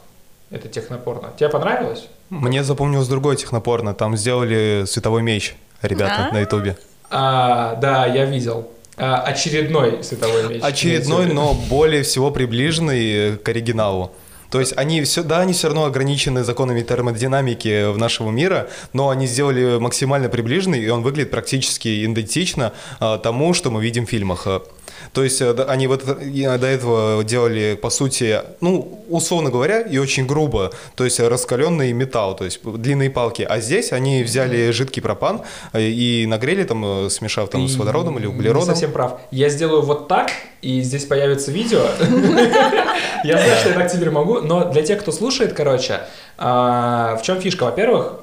это технопорно? Тебе понравилось? Мне запомнилось другое технопорно. Там сделали световой меч ребята на ютубе. А, да, я видел. А, очередной световой меч. Очередной, но более всего приближенный к оригиналу. То есть они все, да, они все равно ограничены законами термодинамики в нашего мира, но они сделали максимально приближенный, и он выглядит практически идентично а, тому, что мы видим в фильмах. То есть э, они вот до этого делали, по сути, ну, условно говоря, и очень грубо, то есть раскаленный металл, то есть длинные палки. А здесь они взяли жидкий пропан э, и нагрели там, э, смешав там Ты с водородом или углеродом. Не совсем прав. Я сделаю вот так, и здесь появится видео. *laughs* Я знаю, что я так теперь могу, но для тех, кто слушает, короче, в чем фишка? Во-первых,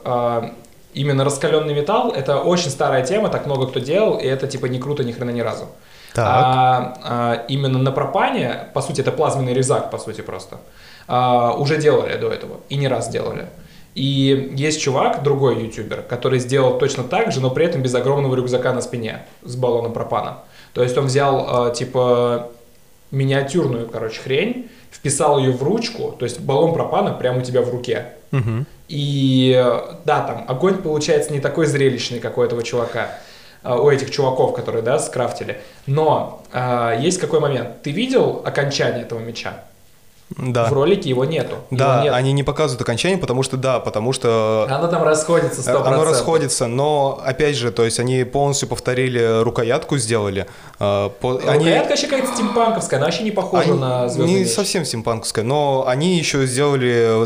именно раскаленный металл – это очень старая тема, так много кто делал, и это типа не круто ни хрена ни разу. Так. А, а именно на пропане, по сути, это плазменный резак, по сути, просто, а, уже делали до этого, и не раз делали. И есть чувак, другой ютубер, который сделал точно так же, но при этом без огромного рюкзака на спине с баллоном пропана. То есть он взял, а, типа, миниатюрную, короче, хрень, вписал ее в ручку, то есть баллон пропана прямо у тебя в руке. Угу. И да, там огонь получается не такой зрелищный, как у этого чувака. А, у этих чуваков, которые, да, скрафтили. Но э, есть какой момент? Ты видел окончание этого меча? Да. В ролике его нету. Да, его нет. они не показывают окончание, потому что да, потому что... Оно там расходится 100%. Оно расходится, но опять же, то есть они полностью повторили рукоятку, сделали. Э, по... Рукоятка они... вообще какая-то стимпанковская, она вообще не похожа они... на звездный Не меч. совсем стимпанковская, но они еще сделали,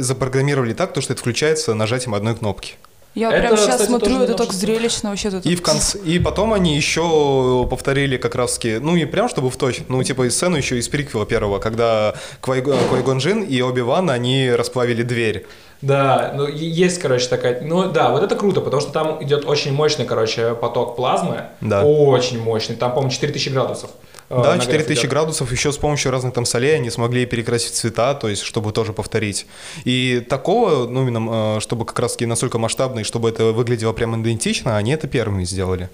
запрограммировали так, то, что это включается нажатием одной кнопки. Я это, прям сейчас кстати, смотрю, это так зрелищно вообще. Тут и, в конце, и потом они еще повторили как раз таки, ну не прям чтобы в точь, ну типа и сцену еще из приквела первого, когда Квайгон Джин и Оби-Ван, они расплавили дверь. Да, ну есть, короче, такая, ну да, вот это круто, потому что там идет очень мощный, короче, поток плазмы, да. очень мощный, там, по-моему, 4000 градусов. Э, да, 4000 градусов, еще с помощью разных там солей они смогли перекрасить цвета, то есть, чтобы тоже повторить. И такого, ну, именно, э, чтобы как раз-таки настолько масштабно, и чтобы это выглядело прям идентично, они это первыми сделали.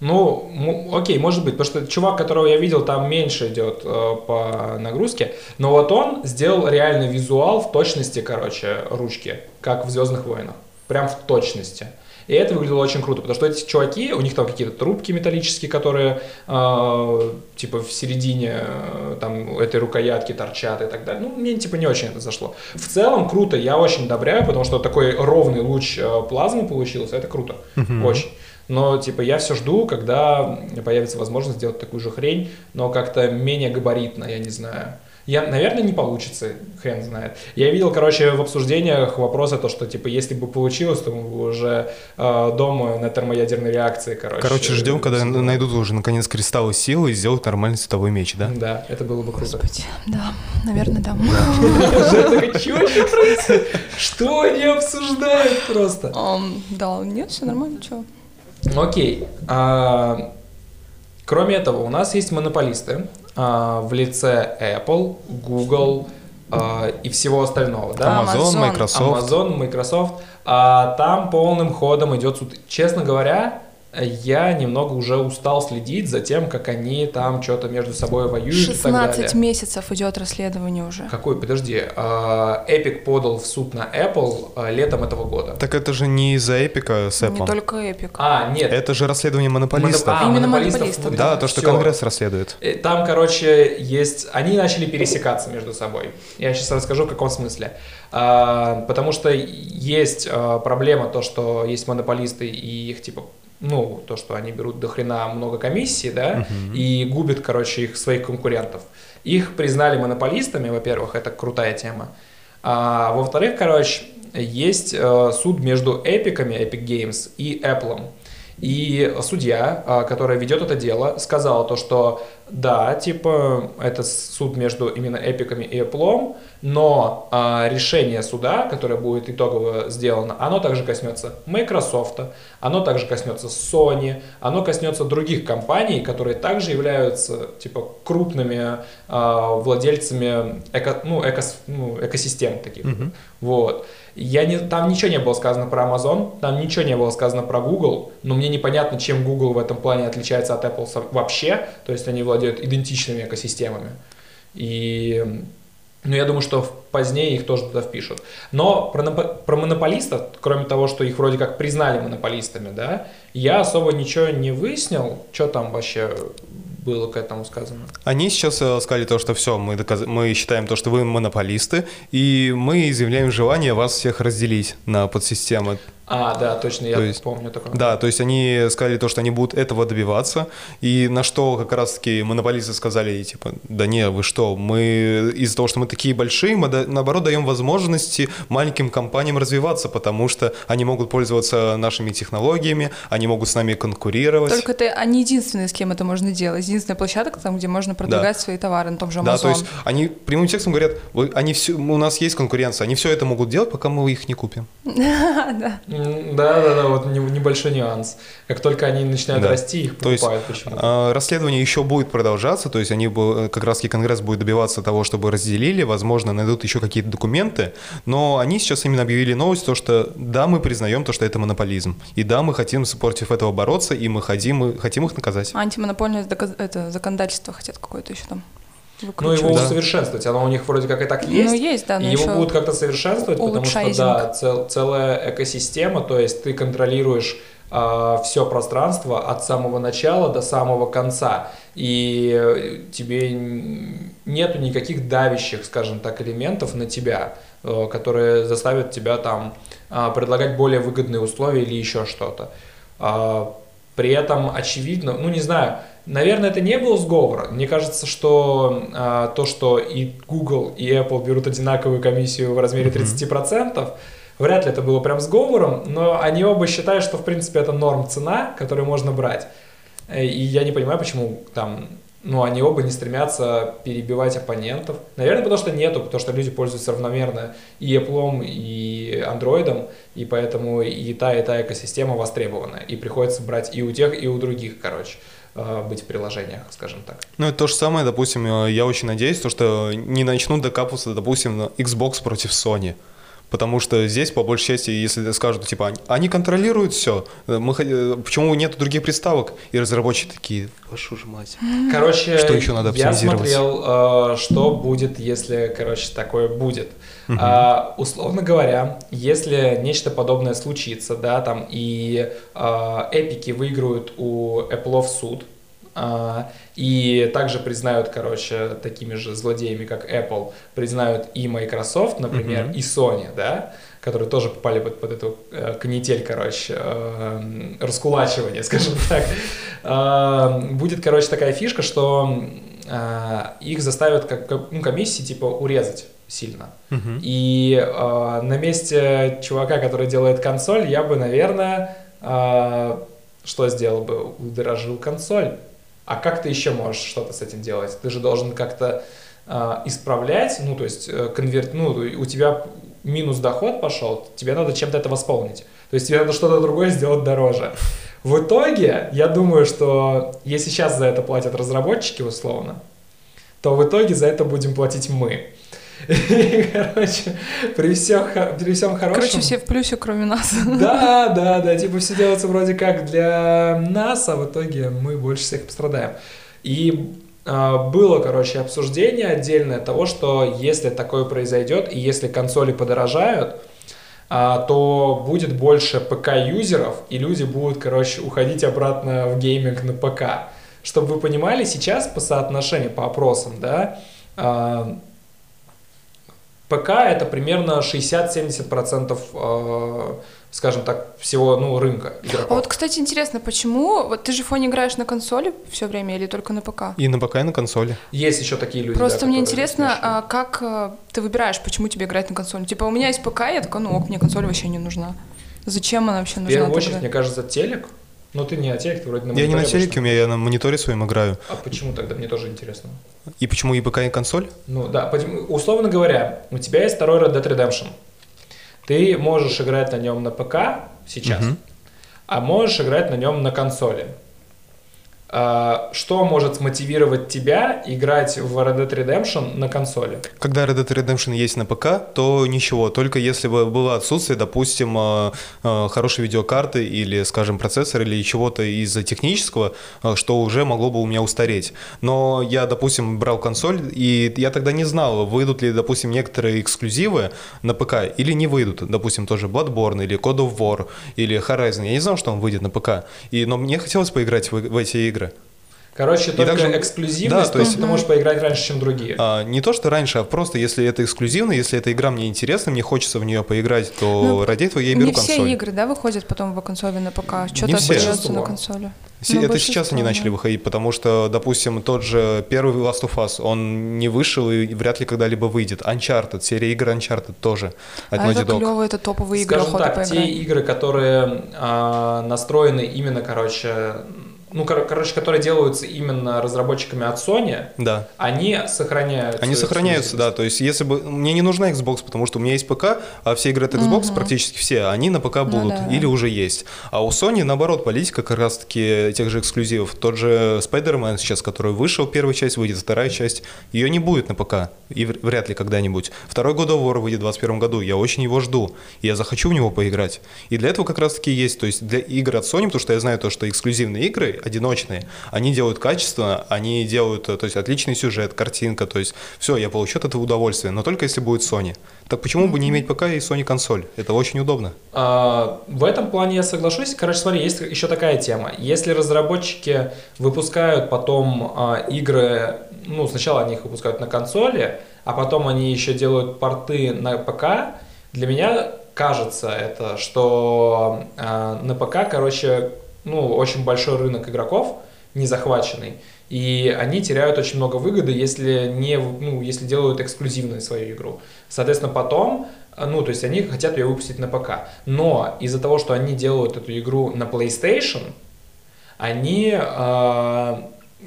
Ну, окей, может быть, потому что чувак, которого я видел, там меньше идет э, по нагрузке, но вот он сделал реально визуал в точности, короче, ручки, как в Звездных войнах, прям в точности. И это выглядело очень круто, потому что эти чуваки, у них там какие-то трубки металлические, которые э, типа в середине э, там этой рукоятки торчат и так далее. Ну, мне типа не очень это зашло. В целом круто, я очень одобряю, потому что такой ровный луч э, плазмы получился, это круто, очень. Но, типа, я все жду, когда появится возможность сделать такую же хрень, но как-то менее габаритно, я не знаю. Я, наверное, не получится, хрен знает. Я видел, короче, в обсуждениях вопросы, то, что, типа, если бы получилось, то мы бы уже э, дома на термоядерной реакции, короче. Короче, ждем, когда найдут уже наконец кристаллы силы и сделают нормальный световой меч, да? Да, это было бы круто. Господи, да, наверное, да. *laughs* Что они обсуждают просто? Да, нет, все нормально, чего. Окей. А, Кроме этого, у нас есть монополисты а, в лице Apple, Google а, и всего остального, да? Amazon, Amazon. Microsoft. Amazon, Microsoft. А там полным ходом идет суд. Честно говоря, я немного уже устал следить за тем, как они там что-то между собой воюют и так далее. 16 месяцев идет расследование уже. Какой? Подожди. а, Epic подал в суд на Apple а, летом этого года. Так это же не из-за эпика с Не Apple. только Epic. А, нет. Это же расследование монополистов. Моноп- а, Именно монополистов, монополистов, Да, то, что всё. Конгресс расследует. Э, Там, короче, есть... Они начали пересекаться между собой. Я сейчас расскажу, в каком смысле. А, потому что есть а, проблема, то, что есть монополисты, и их, типа, ну, то, что они берут до хрена много комиссий, да, и губят, короче, их своих конкурентов. Их признали монополистами, во-первых, это крутая тема. А, во-вторых, короче, есть э, суд между эпиками, Epic Games, и Apple. И судья, а, которая ведет это дело, сказала то, что да, типа, это суд между именно эпиками и Apple, но а, решение суда, которое будет итогово сделано, оно также коснется Microsoft, оно также коснется Sony, оно коснется других компаний, которые также являются типа крупными а, владельцами эко, ну, экос- ну, экосистем таких. Вот. Я не, там ничего не было сказано про Amazon, там ничего не было сказано про Google, но мне непонятно, чем Google в этом плане отличается от Apple вообще, то есть они владеют идентичными экосистемами. И ну, я думаю, что позднее их тоже туда впишут. Но про, про монополистов, кроме того, что их вроде как признали монополистами, да, я особо ничего не выяснил, что там вообще было к этому сказано. Они сейчас э, сказали то, что все, мы, доказ- мы считаем то, что вы монополисты, и мы изъявляем желание вас всех разделить на подсистемы. А, да, точно, я То есть- помню такое. Да, то есть они сказали то, что они будут этого добиваться, и на что как раз-таки монополисты сказали, типа, да не, вы что, мы из-за того, что мы такие большие, мы да- наоборот даем возможности маленьким компаниям развиваться, потому что они могут пользоваться нашими технологиями, они могут с нами конкурировать. Только это они единственные, с кем это можно делать. Единственная площадка, там, где можно продвигать свои товары на том же Amazon. Да, то есть они прямым текстом говорят, вы, они все, у нас есть конкуренция, они все это могут делать, пока мы их не купим. *laughs* Да. Да, да, да, вот не- небольшой нюанс. Как только они начинают Да. расти, их То есть, покупают почему-то. А, Расследование еще будет продолжаться, то есть они бу- как раз таки Конгресс будет добиваться того, чтобы разделили, возможно, найдут еще какие-то документы, но они сейчас именно объявили новость, то, что да, мы признаем то, что это монополизм, и да, мы хотим против этого бороться, и мы хотим, и хотим их наказать. Антимонопольное это, законодательство хотят какое-то еще там Ну, его Да. усовершенствовать, оно у них вроде как и так есть. Ну, есть, да, и но его еще будут как-то совершенствовать, потому что, да, цел- целая экосистема, то есть ты контролируешь все пространство от самого начала до самого конца, и э, тебе нету никаких давящих, скажем так, элементов на тебя, э, которые заставят тебя там а, предлагать более выгодные условия или еще что-то. А, При этом очевидно, ну не знаю, наверное, это не был сговор. Мне кажется, что а, то, что и Google, и Apple берут одинаковую комиссию в размере 30%, вряд ли это было прям сговором, но они оба считают, что в принципе это норм цена, которую можно брать. Э, И я не понимаю, почему там, ну, они оба не стремятся перебивать оппонентов. Наверное, потому что нету, потому что люди пользуются равномерно и Apple, и Android, и поэтому и та, и та экосистема востребована. И приходится брать и у тех, и у других, короче, быть в приложениях, скажем так. Ну, это то же самое, допустим, э, я очень надеюсь, то, что не начнут докапываться, допустим, Xbox против Sony. Потому что здесь, по большей части, если скажут, типа, они контролируют все, мы, э, почему нет других приставок? И разработчики такие, вашу же мать. Короче, что еще надо я смотрел, э, что будет, если, короче, такое будет. Uh-huh. А, условно говоря, если нечто подобное случится, да, там и а, эпики выиграют у Apple в суд, а, и также признают, короче, такими же злодеями, как Apple, признают и Microsoft, например, uh-huh. и Sony, да, которые тоже попали под, под эту э, канитель, короче, э, раскулачивание, *laughs* скажем так. Э, будет, короче, такая фишка, что э, их заставят как, как ну, комиссии типа урезать сильно. Uh-huh. И э, на месте чувака, который делает консоль, я бы, наверное, э, что сделал бы? Удорожил консоль а как ты еще можешь что-то с этим делать? Ты же должен как-то э, исправлять, ну, то есть э, конверт, ну, у тебя минус доход пошел, тебе надо чем-то это восполнить. То есть тебе надо что-то другое сделать дороже. В итоге, я думаю, что если сейчас за это платят разработчики условно, то в итоге за это будем платить мы. *laughs* короче, при всем, при всем хорошем... Короче, все в плюсе, кроме нас. *laughs* Да, да, да, типа все делается вроде как для нас, а в итоге мы больше всех пострадаем. И э, было, короче, обсуждение отдельное того, что если такое произойдет, и если консоли подорожают, а, то будет больше ПК-юзеров, и люди будут, короче, уходить обратно в гейминг на ПК. Чтобы вы понимали, сейчас по соотношению, по опросам, да, а, ПК это примерно 60-70% э, скажем так, всего ну, рынка игроков. А вот, кстати, интересно, почему? Вот ты же фоне играешь на консоли все время или только на ПК? И на ПК, и на консоли. Есть еще такие люди. Просто да, мне интересно, а как э, ты выбираешь, почему тебе играть на консоли? Типа, у меня есть ПК, я такая, ну ок, мне консоль вообще не нужна. Зачем она вообще нужна? В первую очередь, тогда? мне кажется, телек. Ну, ты не на телек, ты вроде на мониторе. Я не на телеке, у меня я на мониторе своем играю. А почему тогда? Мне тоже интересно. И почему и ПК, и консоль? Ну, да. Условно говоря, у тебя есть второй Red Dead Redemption. Ты можешь играть на нем на ПК сейчас, угу. а можешь играть на нем на консоли. А, что может смотивировать тебя играть в Red Dead Redemption на консоли? Когда Red Dead Redemption есть на ПК, то ничего, только если бы было отсутствие, допустим, а, а, хорошей видеокарты или, скажем, процессора или чего-то из технического, что уже могло бы у меня устареть. Но я, допустим, брал консоль, и я тогда не знал, выйдут ли, допустим, некоторые эксклюзивы на ПК или не выйдут. Допустим, тоже Bloodborne или Code of War или Horizon. Я не знал, что он выйдет на ПК. И, но мне хотелось поиграть в, в эти игры. Короче, только также, эксклюзивность, да, то есть ты можешь поиграть раньше, чем другие. А, не то, что раньше, а просто если это эксклюзивно, если эта игра мне интересна, мне хочется в нее поиграть, то ну, ради этого я и беру не консоль. Не все игры, да, выходят потом в консоли на ПК? Что-то остается на консоли. Ну, это сейчас они начали выходить, потому что, допустим, тот же первый Last of Us, он не вышел и вряд ли когда-либо выйдет. Uncharted, серия игр Uncharted тоже от а Naughty это клево, это топовые игры. Скажем так, поиграть. те игры, которые а, настроены именно, короче, ну, кор- короче, которые делаются именно разработчиками от Sony, да. они сохраняются. Они сохраняются, да. То есть, если бы мне не нужна Xbox, потому что у меня есть ПК, а все игры от Xbox, угу. практически все, они на ПК ну будут ну, да. или уже есть. А у Sony, наоборот, политика как раз-таки тех же эксклюзивов. Тот же Spider-Man сейчас, который вышел, первая часть выйдет, вторая часть, ее не будет на ПК. И вряд ли когда-нибудь. Второй God of War выйдет в 2021 году. Я очень его жду. Я захочу в него поиграть. И для этого как раз-таки есть. То есть для игр от Sony, потому что я знаю то, что эксклюзивные игры одиночные, они делают качественно, они делают, то есть отличный сюжет, картинка, то есть все, я получу от этого удовольствие, но только если будет Sony. Так почему бы не иметь ПК и Sony консоль? Это очень удобно. А, в этом плане я соглашусь. Короче, смотри, есть еще такая тема. Если разработчики выпускают потом а, игры, ну, сначала они их выпускают на консоли, а потом они еще делают порты на ПК, для меня кажется это, что э, на ПК, короче, ну, очень большой рынок игроков, не захваченный, и они теряют очень много выгоды, если, не, ну, если делают эксклюзивную свою игру. Соответственно, потом, ну, то есть они хотят ее выпустить на ПК. Но из-за того, что они делают эту игру на PlayStation, они э,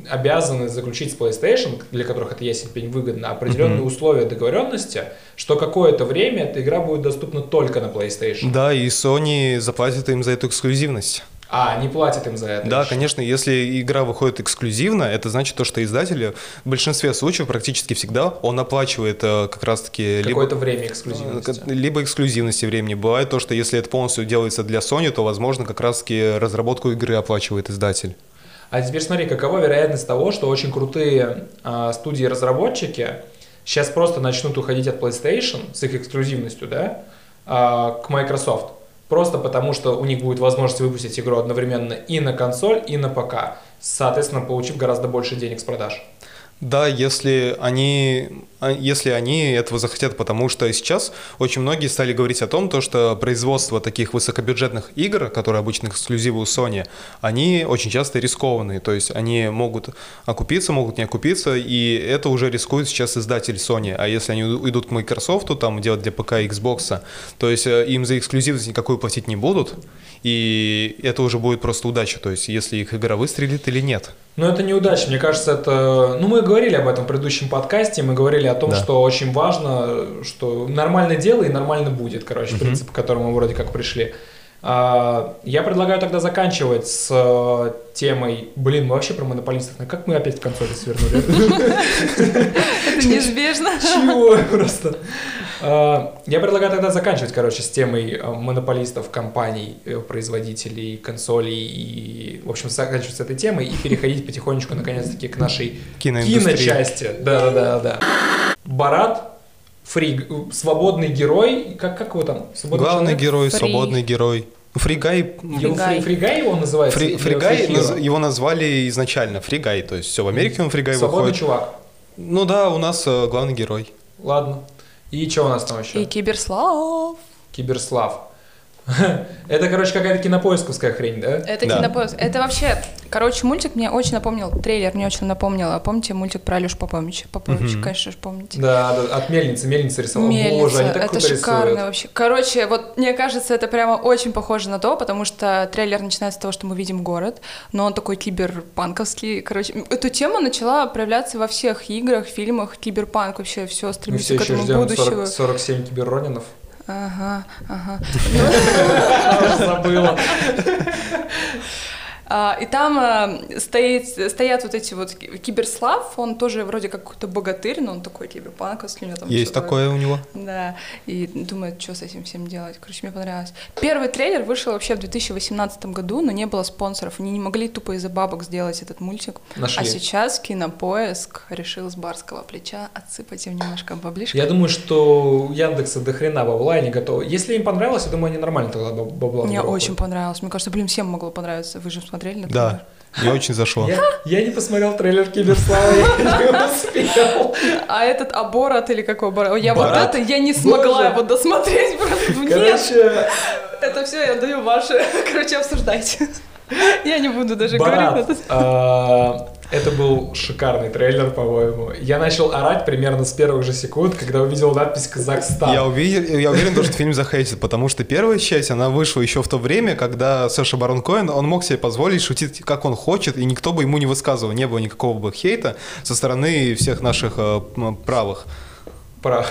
обязаны заключить с PlayStation, для которых это есть очень выгодно, определенные mm-hmm. условия договоренности, что какое-то время эта игра будет доступна только на PlayStation. Да, и Sony заплатит им за эту эксклюзивность. А, они платят им за это. Да, еще. конечно, если игра выходит эксклюзивно, это значит то, что издатель в большинстве случаев практически всегда он оплачивает э, как раз-таки либо, Какое-то время эксклюзивности. э, либо эксклюзивности времени. Бывает то, что если это полностью делается для Sony, то, возможно, как раз-таки разработку игры оплачивает издатель. А теперь смотри, какова вероятность того, что очень крутые а, студии-разработчики сейчас просто начнут уходить от PlayStation с их эксклюзивностью, да, а, к Microsoft. Просто потому, что у них будет возможность выпустить игру одновременно и на консоль, и на ПК, соответственно, получив гораздо больше денег с продаж. Да, если они, если они этого захотят, потому что сейчас очень многие стали говорить о том, то, что производство таких высокобюджетных игр, которые обычно эксклюзивы у Sony, они очень часто рискованные, то есть они могут окупиться, могут не окупиться, и это уже рискует сейчас издатель Sony. А если они идут к Microsoft, там делать для ПК и Xbox, то есть э, им за эксклюзивность никакую платить не будут, и это уже будет просто удача, то есть если их игра выстрелит или нет. Но это неудача, мне кажется, это... Ну, мы говорили об этом в предыдущем подкасте, мы говорили о том, Да. что очень важно, что нормально делай и нормально будет, короче, принцип, к которому мы вроде как пришли. А, Я предлагаю тогда заканчивать с э, темой... Блин, мы вообще про монополистов. Ну, Как мы опять в консоли свернули? *laughs* Это неизбежно. Чего просто? А, Я предлагаю тогда заканчивать, короче, с темой э, монополистов, компаний, э, производителей, консолей и, в общем, заканчивать с этой темой и переходить потихонечку, наконец-таки, к нашей киночасти. Да, да, да, да. Барат, free, свободный герой, как, как его там? Свободный Главный человек? герой, Free. свободный герой. Free Guy Его Free Guy. Free- Free Guy его называется? Free- Free Guy, наз- его назвали изначально Free Guy, то есть все, в Америке он Free Guy Свободный выходит. чувак. Ну да, у нас э, главный герой. Ладно. И что у нас там еще? И Киберслав. Киберслав. *laughs* Это, короче, какая-то кинопоисковская хрень, да? Это Да. кинопоиск. Это вообще, короче, мультик мне очень напомнил, трейлер мне очень напомнил. А помните мультик про Алёшу Поповича? Попович, Мгм. конечно же, помните. Да, да, от мельницы, мельница рисовала. Мельница, Боже, они так это круто шикарно рисуют. вообще. Короче, вот мне кажется, это прямо очень похоже на то, потому что трейлер начинается с того, что мы видим город, но он такой киберпанковский. Короче, эту тему начала проявляться во всех играх, фильмах, киберпанк вообще все Мы стремится все к еще этому ждем будущего. 40 47 киберронинов. Ага, ага. *laughs* Забыла. А, И там а, стоит, стоят вот эти вот ки- киберслав, он тоже вроде как какой-то богатырь, но он такой киберпанковский, у него там Есть такое у него. Да, и думает, что с этим всем делать. Короче, мне понравилось. Первый трейлер вышел вообще в 2018 году, но не было спонсоров. Они не могли тупо из-за бабок сделать этот мультик. Нашли. А сейчас Кинопоиск решил с барского плеча отсыпать им немножко баблишка. Я думаю, что у Яндекса до хрена бабла, они готовы. Если им понравилось, я думаю, они нормально тогда баб- бабла Мне очень понравилось. Мне кажется, блин, всем могло понравиться. Вы же смотрели, например? Да, мне очень зашло. Я, я не посмотрел трейлер Киберслава, я не успел. А этот Аборат или какой Аборат? Я вот это, я не смогла его досмотреть просто. Ну, Короче, это все я даю ваше. Короче, обсуждайте. Я не буду даже говорить. Это. был шикарный трейлер, по-моему. Я начал орать примерно с первых же секунд, когда увидел надпись «Казахстан». Я уверен, я уверен, то, что фильм захейтит, потому что первая часть, она вышла еще в то время, когда Саша Барон Коэн, он мог себе позволить шутить, как он хочет, и никто бы ему не высказывал, не было никакого бы хейта со стороны всех наших э, правых. Про-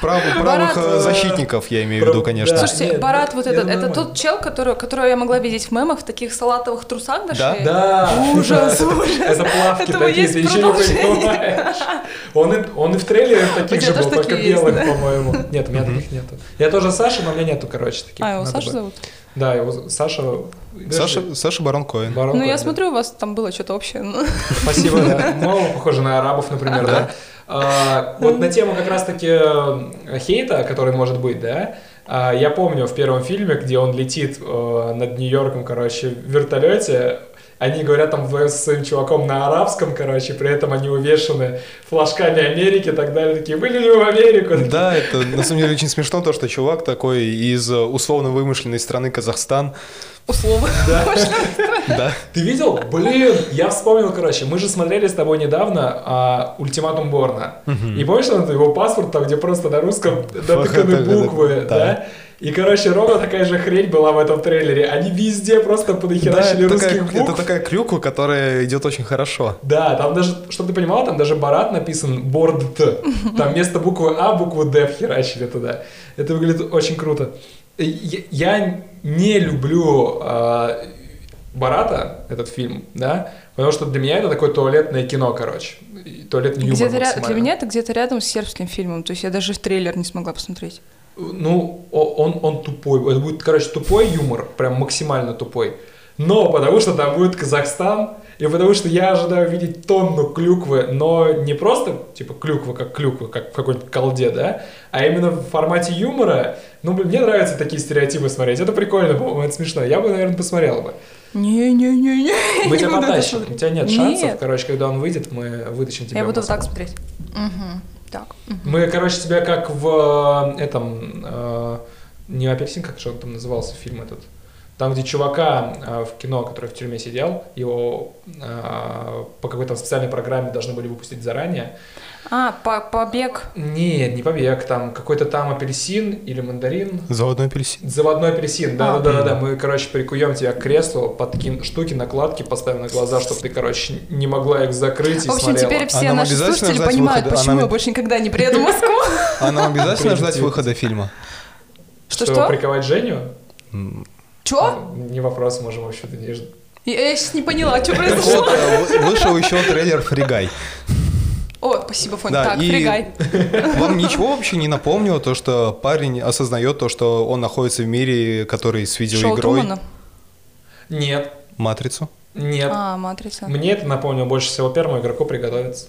Прав- правых Барат, э, э, защитников, я имею в виду, конечно. да. Слушайте, нет, Барат вот я этот, это тот чел, который, которого я могла видеть в мемах в таких салатовых трусах на Да? шее? Да. Ужас, *laughs* да. ужас. Это плавки Этого такие, есть ты ничего не понимаешь. Он и, он и в трейлере таких же был, только белых, да? по-моему. Нет, у меня таких нету. Я тоже Саша, но у меня нету, короче, таких. А, его Саша зовут? Да, его Саша... Саша, Саша Барон Коэн. Барон Ну, я Коэн, да. смотрю, у вас там было что-то общее. ну. Спасибо, да. *laughs* Мало похоже на арабов, например, да. А, Вот на тему как раз-таки э, хейта, который может быть, да, а, я помню в первом фильме, где он летит э, над Нью-Йорком, короче, в вертолете, они говорят там вдвоем со своим чуваком на арабском, короче, при этом они увешаны флажками Америки и так далее, такие, были ли вы в Америку? Да, это на самом деле очень смешно, то, что чувак такой из э, условно вымышленной страны Казахстан. Условно. Да. *laughs* Да. Ты видел? Блин, я вспомнил, короче, мы же смотрели с тобой недавно а, «Ультиматум Борна». И помнишь, там его паспорт, там, где просто на русском натыканы буквы, да. да? И, короче, ровно такая же хрень была в этом трейлере. Они везде просто Да, подохерачили это русских такая, букв. это такая клюква, которая идет очень хорошо. Да, там даже, чтобы ты понимал, там даже Барат написан Борд Т. Там вместо буквы А букву Д вхерачили туда. Это выглядит очень круто. Я, не люблю э, Барата, этот фильм, да, потому что для меня это такое туалетное кино, короче. И Туалетный юмор Где-то ря-. Для меня это где-то рядом с сербским фильмом. То есть я даже в трейлер не смогла посмотреть. Ну, он, он тупой. Это будет, короче, тупой юмор, прям максимально тупой. Но потому что там будет Казахстан, и потому что я ожидаю увидеть тонну клюквы, но не просто, типа, клюква как клюква, как в какой-нибудь колде, да, а именно в формате юмора. Ну, блин, мне нравятся такие стереотипы смотреть. Это прикольно, по-моему, это смешно. Я бы, наверное, посмотрел бы. Не-не-не-не. Мы тебя потащим. У тебя нет Нет. шансов. Короче, когда он выйдет, мы вытащим тебя Я буду вот так смотреть. Мгм. Так. Мы, короче, тебя как в э, этом... э, не апельсин, как же он там назывался, фильм этот. Там, где чувака э, в кино, который в тюрьме сидел, его э, по какой-то специальной программе должны были выпустить заранее. А, по- побег. Нет, не побег, там какой-то там апельсин или мандарин. Заводной апельсин. Заводной апельсин, да, А. да, да, да. Мы, короче, прикуем тебя к креслу, под такие штуки, накладки поставим на глаза, чтобы ты, короче, не могла их закрыть и В общем, смотрела. теперь все нам наши слушатели понимают, выхода? почему Она- я больше никогда не приеду в Москву. А нам обязательно ждать выхода фильма? Что-что? Приковать Женю? Чё? Не вопрос, можем вообще-то не ждать. Я сейчас не поняла, что Вот, произошло. э, вы- вышел еще трейлер «Фригай». О, спасибо, Фон. Да, Так, и- фригай. Вам ничего вообще не напомнило то, что парень осознает то, что он находится в мире, который с Шоу видеоигрой Трумана. Нет, «Матрицу»? нет. А, Матрица. Мне это напомнило больше всего первому игроку приготовиться.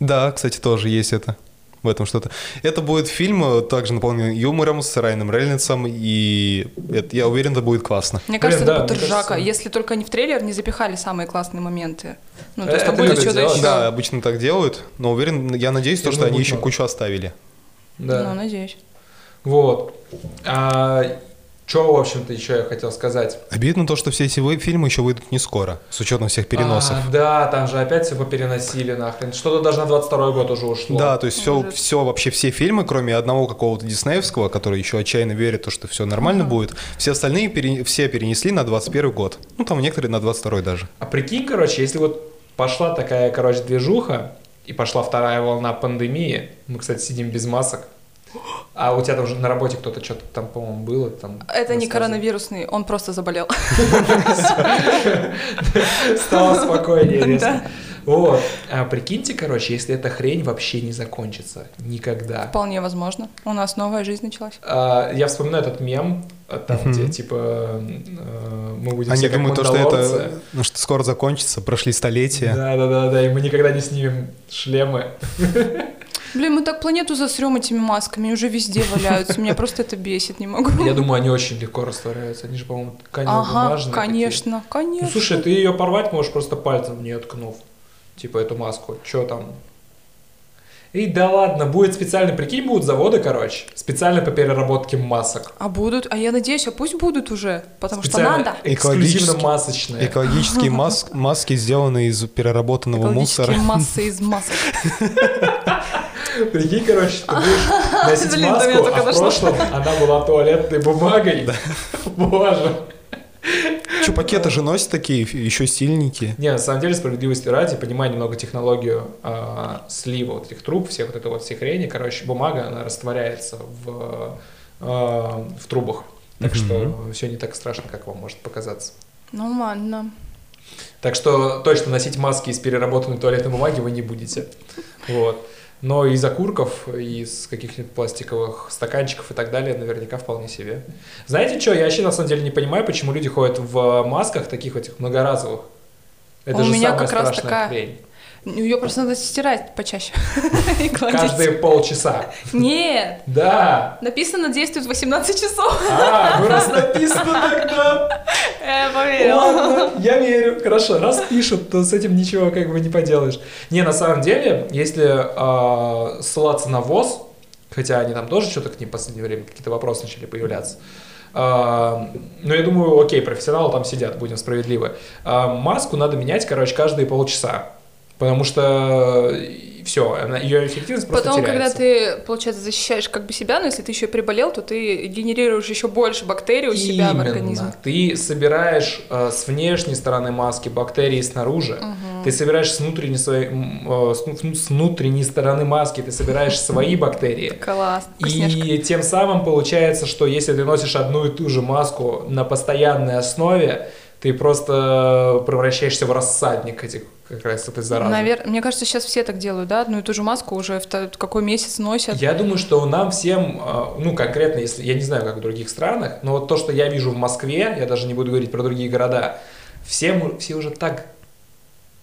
Да, кстати, тоже есть это. В этом что-то. Это будет фильм, э, также наполнен юмором, с Райаном Рейнольдсом, и это, я уверен, это будет классно. Мне Блин, кажется, да, это будет мне ржака, кажется- если только они в трейлер не запихали самые классные моменты. Ну, то есть Э, будет что-то делать. еще. Да, обычно так делают, но уверен, я надеюсь, то, что они будет еще кучу оставили. Да. Ну, надеюсь. Вот. А, что, в общем-то, еще я хотел сказать? Обидно то, что все эти фильмы еще выйдут не скоро, с учетом всех переносов. А, да, там же опять все попереносили нахрен. Что-то даже на 22 год уже ушло. Да, то есть все, Может. все, вообще все фильмы, кроме одного какого-то диснеевского, который еще отчаянно верит, то, что все нормально будет, все остальные пере- все перенесли на 21 год. Ну, там некоторые на 22 даже. А прикинь, короче, если вот пошла такая, короче, движуха, и пошла вторая волна пандемии, мы, кстати, сидим без масок, а у тебя там уже на работе кто-то что-то там, по-моему, было. Там Это не коронавирусный, он просто заболел. *laughs* Стало спокойнее, резко. Вот. А прикиньте, короче, если эта хрень вообще не закончится. Никогда. Вполне возможно. У нас новая жизнь началась. А, я вспоминаю этот мем, а, там, Мгм. где, типа, э, мы будем Они все как думают, то, что это ну, что скоро закончится, прошли столетия. Да, да, да, да, и мы никогда не снимем шлемы. *laughs* Блин, мы так планету засрем этими масками, уже везде валяются. Меня просто это бесит, не могу. Я думаю, они очень легко растворяются. Они же, по-моему, тканево Ага, бумажные. конечно, такие. конечно. Ну, слушай, ты ее порвать можешь просто пальцем в нее ткнув. Типа эту маску. Че там? И да ладно, будет специально, прикинь, будут заводы, короче, специально по переработке масок. А будут? А я надеюсь, а пусть будут уже, потому что Специально надо. Эксклюзивно масочные. Экологические *laughs* мас- маски сделаны из переработанного мусора. Экологические массы из масок. *laughs* Прикинь, короче, ты будешь *laughs* носить Блин, маску, а в прошлом она была туалетной бумагой. *laughs* Боже. Че, пакеты же носят такие, еще стильненькие. Не, на самом деле, справедливости ради, понимая немного технологию а, слива вот этих труб, всех вот это вот всех хрени, короче, бумага, она растворяется в, а, в трубах. Так что все не так страшно, как вам может показаться. Ну ладно. Так что точно носить маски из переработанной туалетной бумаги вы не будете. Вот. Но из окурков, из каких-нибудь пластиковых стаканчиков и так далее наверняка вполне себе. Знаете что, я вообще на самом деле не понимаю, почему люди ходят в масках таких этих многоразовых. Это У же меня самая как раз страшная такая. хрень. Ее просто надо стирать почаще. *laughs* Каждые полчаса. Нет. Да. Написано действует 18 часов. А, ну раз написано тогда. Я поверила. Ладно, я верю. Хорошо, раз пишут, то с этим ничего как бы не поделаешь. Не, на самом деле, если а, ссылаться на ВОЗ, хотя они там тоже что-то к ним в последнее время какие-то вопросы начали появляться, а, ну, я думаю, окей, профессионалы там сидят, будем справедливы. А, маску надо менять, короче, каждые полчаса. Потому что все, ее эффективность просто Потом, теряется. когда ты, получается, защищаешь как бы себя, но если ты еще приболел, то ты генерируешь еще больше бактерий у себя в Именно. организме. Ты собираешь э, с внешней стороны маски бактерии снаружи. Ты собираешь с внутренней, своей, э, с, ну, с внутренней стороны маски, ты собираешь *laughs* свои бактерии. Класс. И тем самым получается, что если ты носишь одну и ту же маску на постоянной основе, ты просто превращаешься в рассадник этих как раз этой заразы. Навер- Мне кажется, сейчас все так делают, да? Одну и ту же маску уже в какой месяц носят. Я думаю, что нам всем, э, ну конкретно, если я не знаю, как в других странах, но вот то, что я вижу в Москве, я даже не буду говорить про другие города, всем, все уже так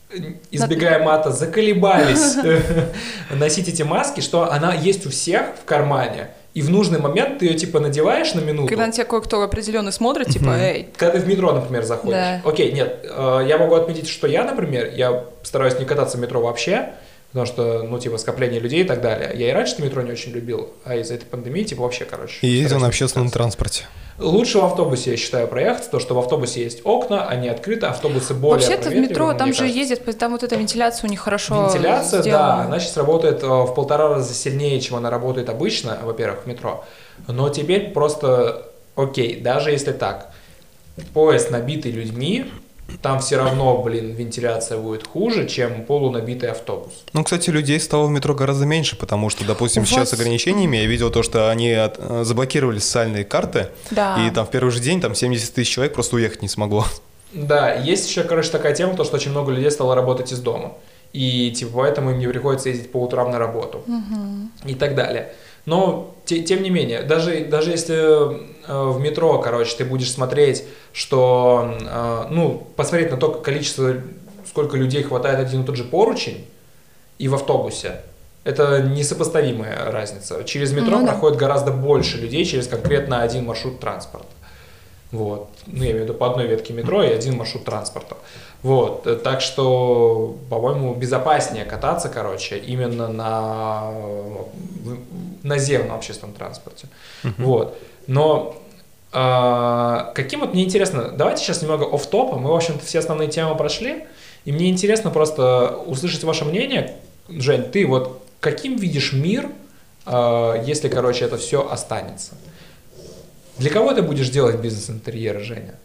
э, избегая мата, заколебались *laughs* *laughs* носить эти маски, что она есть у всех в кармане, и в нужный момент ты ее типа надеваешь на минуту. Когда на тебя кое-кто определенный смотрит, типа, эй, Когда ты в метро, например, заходишь. Да. Окей, нет, э, я могу отметить, что я, например, я стараюсь не кататься в метро вообще, потому что, ну, типа, скопление людей и так далее. Я и раньше метро не очень любил, а из-за этой пандемии, типа, вообще, короче. И ездил на общественном кататься. транспорте. Лучше в автобусе, я считаю, проехаться, то, что в автобусе есть окна, они открыты, автобусы более вообще-то в метро, там же кажется. ездят, там вот эта вентиляция у них хорошо Вентиляция, да, сделана. она сейчас работает э, в полтора раза сильнее, чем она работает обычно, во-первых, в метро. Но теперь просто, окей, даже если так, поезд набитый людьми, там все равно, блин, вентиляция будет хуже, чем полунабитый автобус. Ну, кстати, людей стало в метро гораздо меньше, потому что, допустим, У сейчас с ограничениями я видел то, что они от- э, заблокировали социальные карты, Да. и там в первый же день там 70 тысяч человек просто уехать не смогло. Да, есть еще, короче, такая тема, то, что очень много людей стало работать из дома. И, типа, поэтому им не приходится ездить по утрам на работу. И так далее. Но, те- тем не менее, даже, даже если э, в метро, короче, ты будешь смотреть, что, э, ну, посмотреть на то количество, сколько людей хватает один и тот же поручень, и в автобусе, это несопоставимая разница. Через метро Ну да. проходит гораздо больше людей через конкретно один маршрут транспорта. Вот. Ну, я имею в виду по одной ветке метро и один маршрут транспорта. Вот. Э, Так что, по-моему, безопаснее кататься, короче, именно на наземном общественном транспорте. Вот. Но а, каким вот мне интересно, давайте сейчас немного оф топа мы, в общем-то, все основные темы прошли, и мне интересно просто услышать ваше мнение. Жень, ты вот каким видишь мир, а, если, короче, это все останется? Для кого ты будешь делать бизнес-интерьеры, Женя?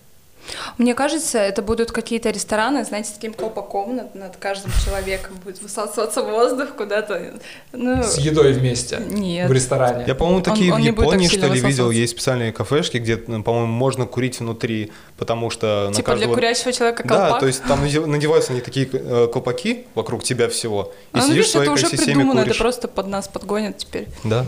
Мне кажется, это будут какие-то рестораны, знаете, с таким колпаком над, над каждым человеком будет высасываться воздух куда-то. Ну, С едой вместе нет. в ресторане. Я, по-моему, такие он в Японии, что ли, видел, есть специальные кафешки, где, по-моему, можно курить внутри, потому что на Типа для каждого... курящего человека Да, колпак. то есть там надев- надеваются они такие э, колпаки вокруг тебя всего, и А, ну, сидишь видишь, в своей это уже придумано, куришь. это просто под нас подгонят теперь. Да.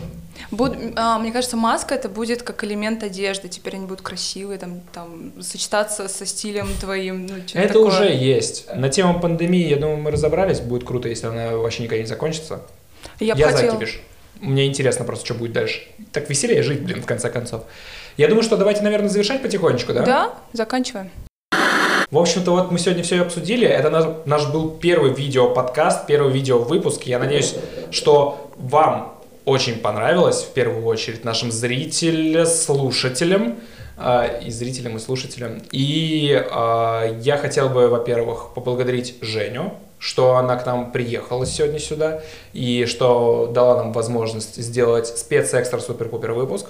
Буд- а, мне кажется, маска это будет как элемент одежды. Теперь они будут красивые, там, там сочетаться со стилем твоим. Ну, Это такое. уже есть. На тему пандемии, я думаю, мы разобрались. Будет круто, если она вообще никогда не закончится. Я, Я за хотела. кипиш. Мне интересно просто, что будет дальше. Так веселее жить, блин, в конце концов. Я думаю, что давайте, наверное, завершать потихонечку, да? Да, заканчиваем. В общем-то, вот мы сегодня все обсудили. Это наш, наш был первый видео-подкаст, первый видео-выпуск. Я надеюсь, что вам очень понравилось, в первую очередь, нашим зрителям, слушателям, э, и зрителям, и слушателям. И э, я хотел бы, во-первых, поблагодарить Женю, что она к нам приехала сегодня сюда, и что дала нам возможность сделать спец-экстра-супер-пупер выпуск.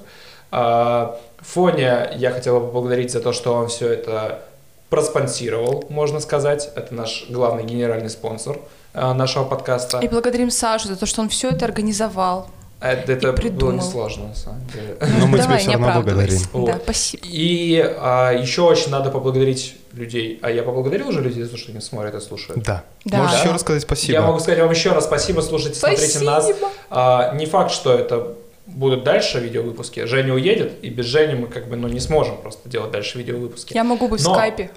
Э, Фоне я хотел бы поблагодарить за то, что он все это проспонсировал, можно сказать. Это наш главный генеральный спонсор нашего подкаста. И благодарим Сашу за то, что он все это организовал. Это, это было придумал. несложно, на самом деле. Но мы Давай, тебя все равно благодарим. Да, спасибо. И а, еще очень надо поблагодарить людей. А я поблагодарил уже людей за то, что они смотрят и слушают. Да. Да. Можешь Да. еще раз сказать спасибо. Я могу сказать вам еще раз спасибо, слушайте, смотрите нас. Спасибо. А, не факт, что это будут дальше видеовыпуски. Женя уедет, и без Жени мы как бы ну, не сможем просто делать дальше видеовыпуски. Я могу быть в Но- скайпе.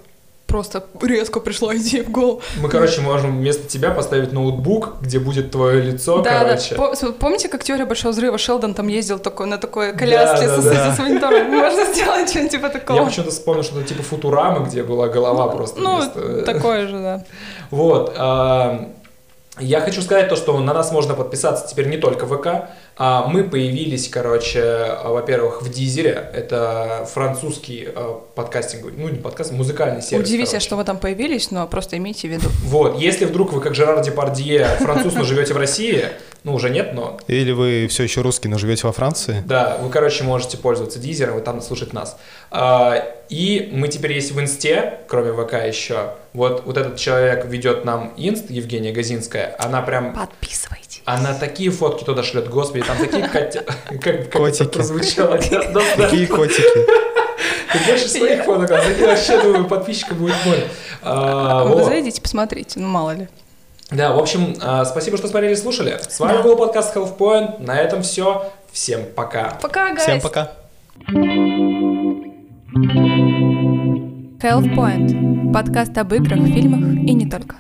Просто резко пришла *laughs* идея в голову. Мы, короче, можем вместо тебя поставить ноутбук, где будет твое лицо, да, короче. да. По- Помните, как теория большого взрыва Шелдон там ездил такой, на такой коляске Да, со- да, с, да. с монитором? Можно сделать что-нибудь типа такого. Я почему-то вспомнил, что это типа Футурамы, где была голова просто. Ну, вместо- *laughs* такое же, да. Вот. а, Я хочу сказать то, что на нас можно подписаться теперь не только в ВК, А, мы появились, короче, во-первых, в Дизере. Это французский э, подкастинг, ну не подкаст, музыкальный сервис. Удивительно, короче. что вы там появились, но просто имейте в виду. Вот, если вдруг вы, как Жерар Депардье, француз, но живете в России, ну уже нет, но Или вы все еще русский, но живете во Франции? да, вы, короче, можете пользоваться Дизером и там слушать нас. А, И мы теперь есть в Инсте, кроме ВК еще. Вот, вот этот человек ведет нам Инст, Евгения Газинская. Она прям Подписывайтесь. Она такие фотки туда шлет, господи, там такие *laughs* Котики. прозвучало? Какие котики? Ты больше своих фоток, а такие вообще, думаю, подписчиков будет море. А, Вы вот. зайдите, посмотрите, ну мало ли. Да, в общем, а, спасибо, что смотрели и слушали. С вами был подкаст Health Point. На этом все. Всем пока. Пока, guys. Всем пока. Health Point. Подкаст об играх, фильмах и не только.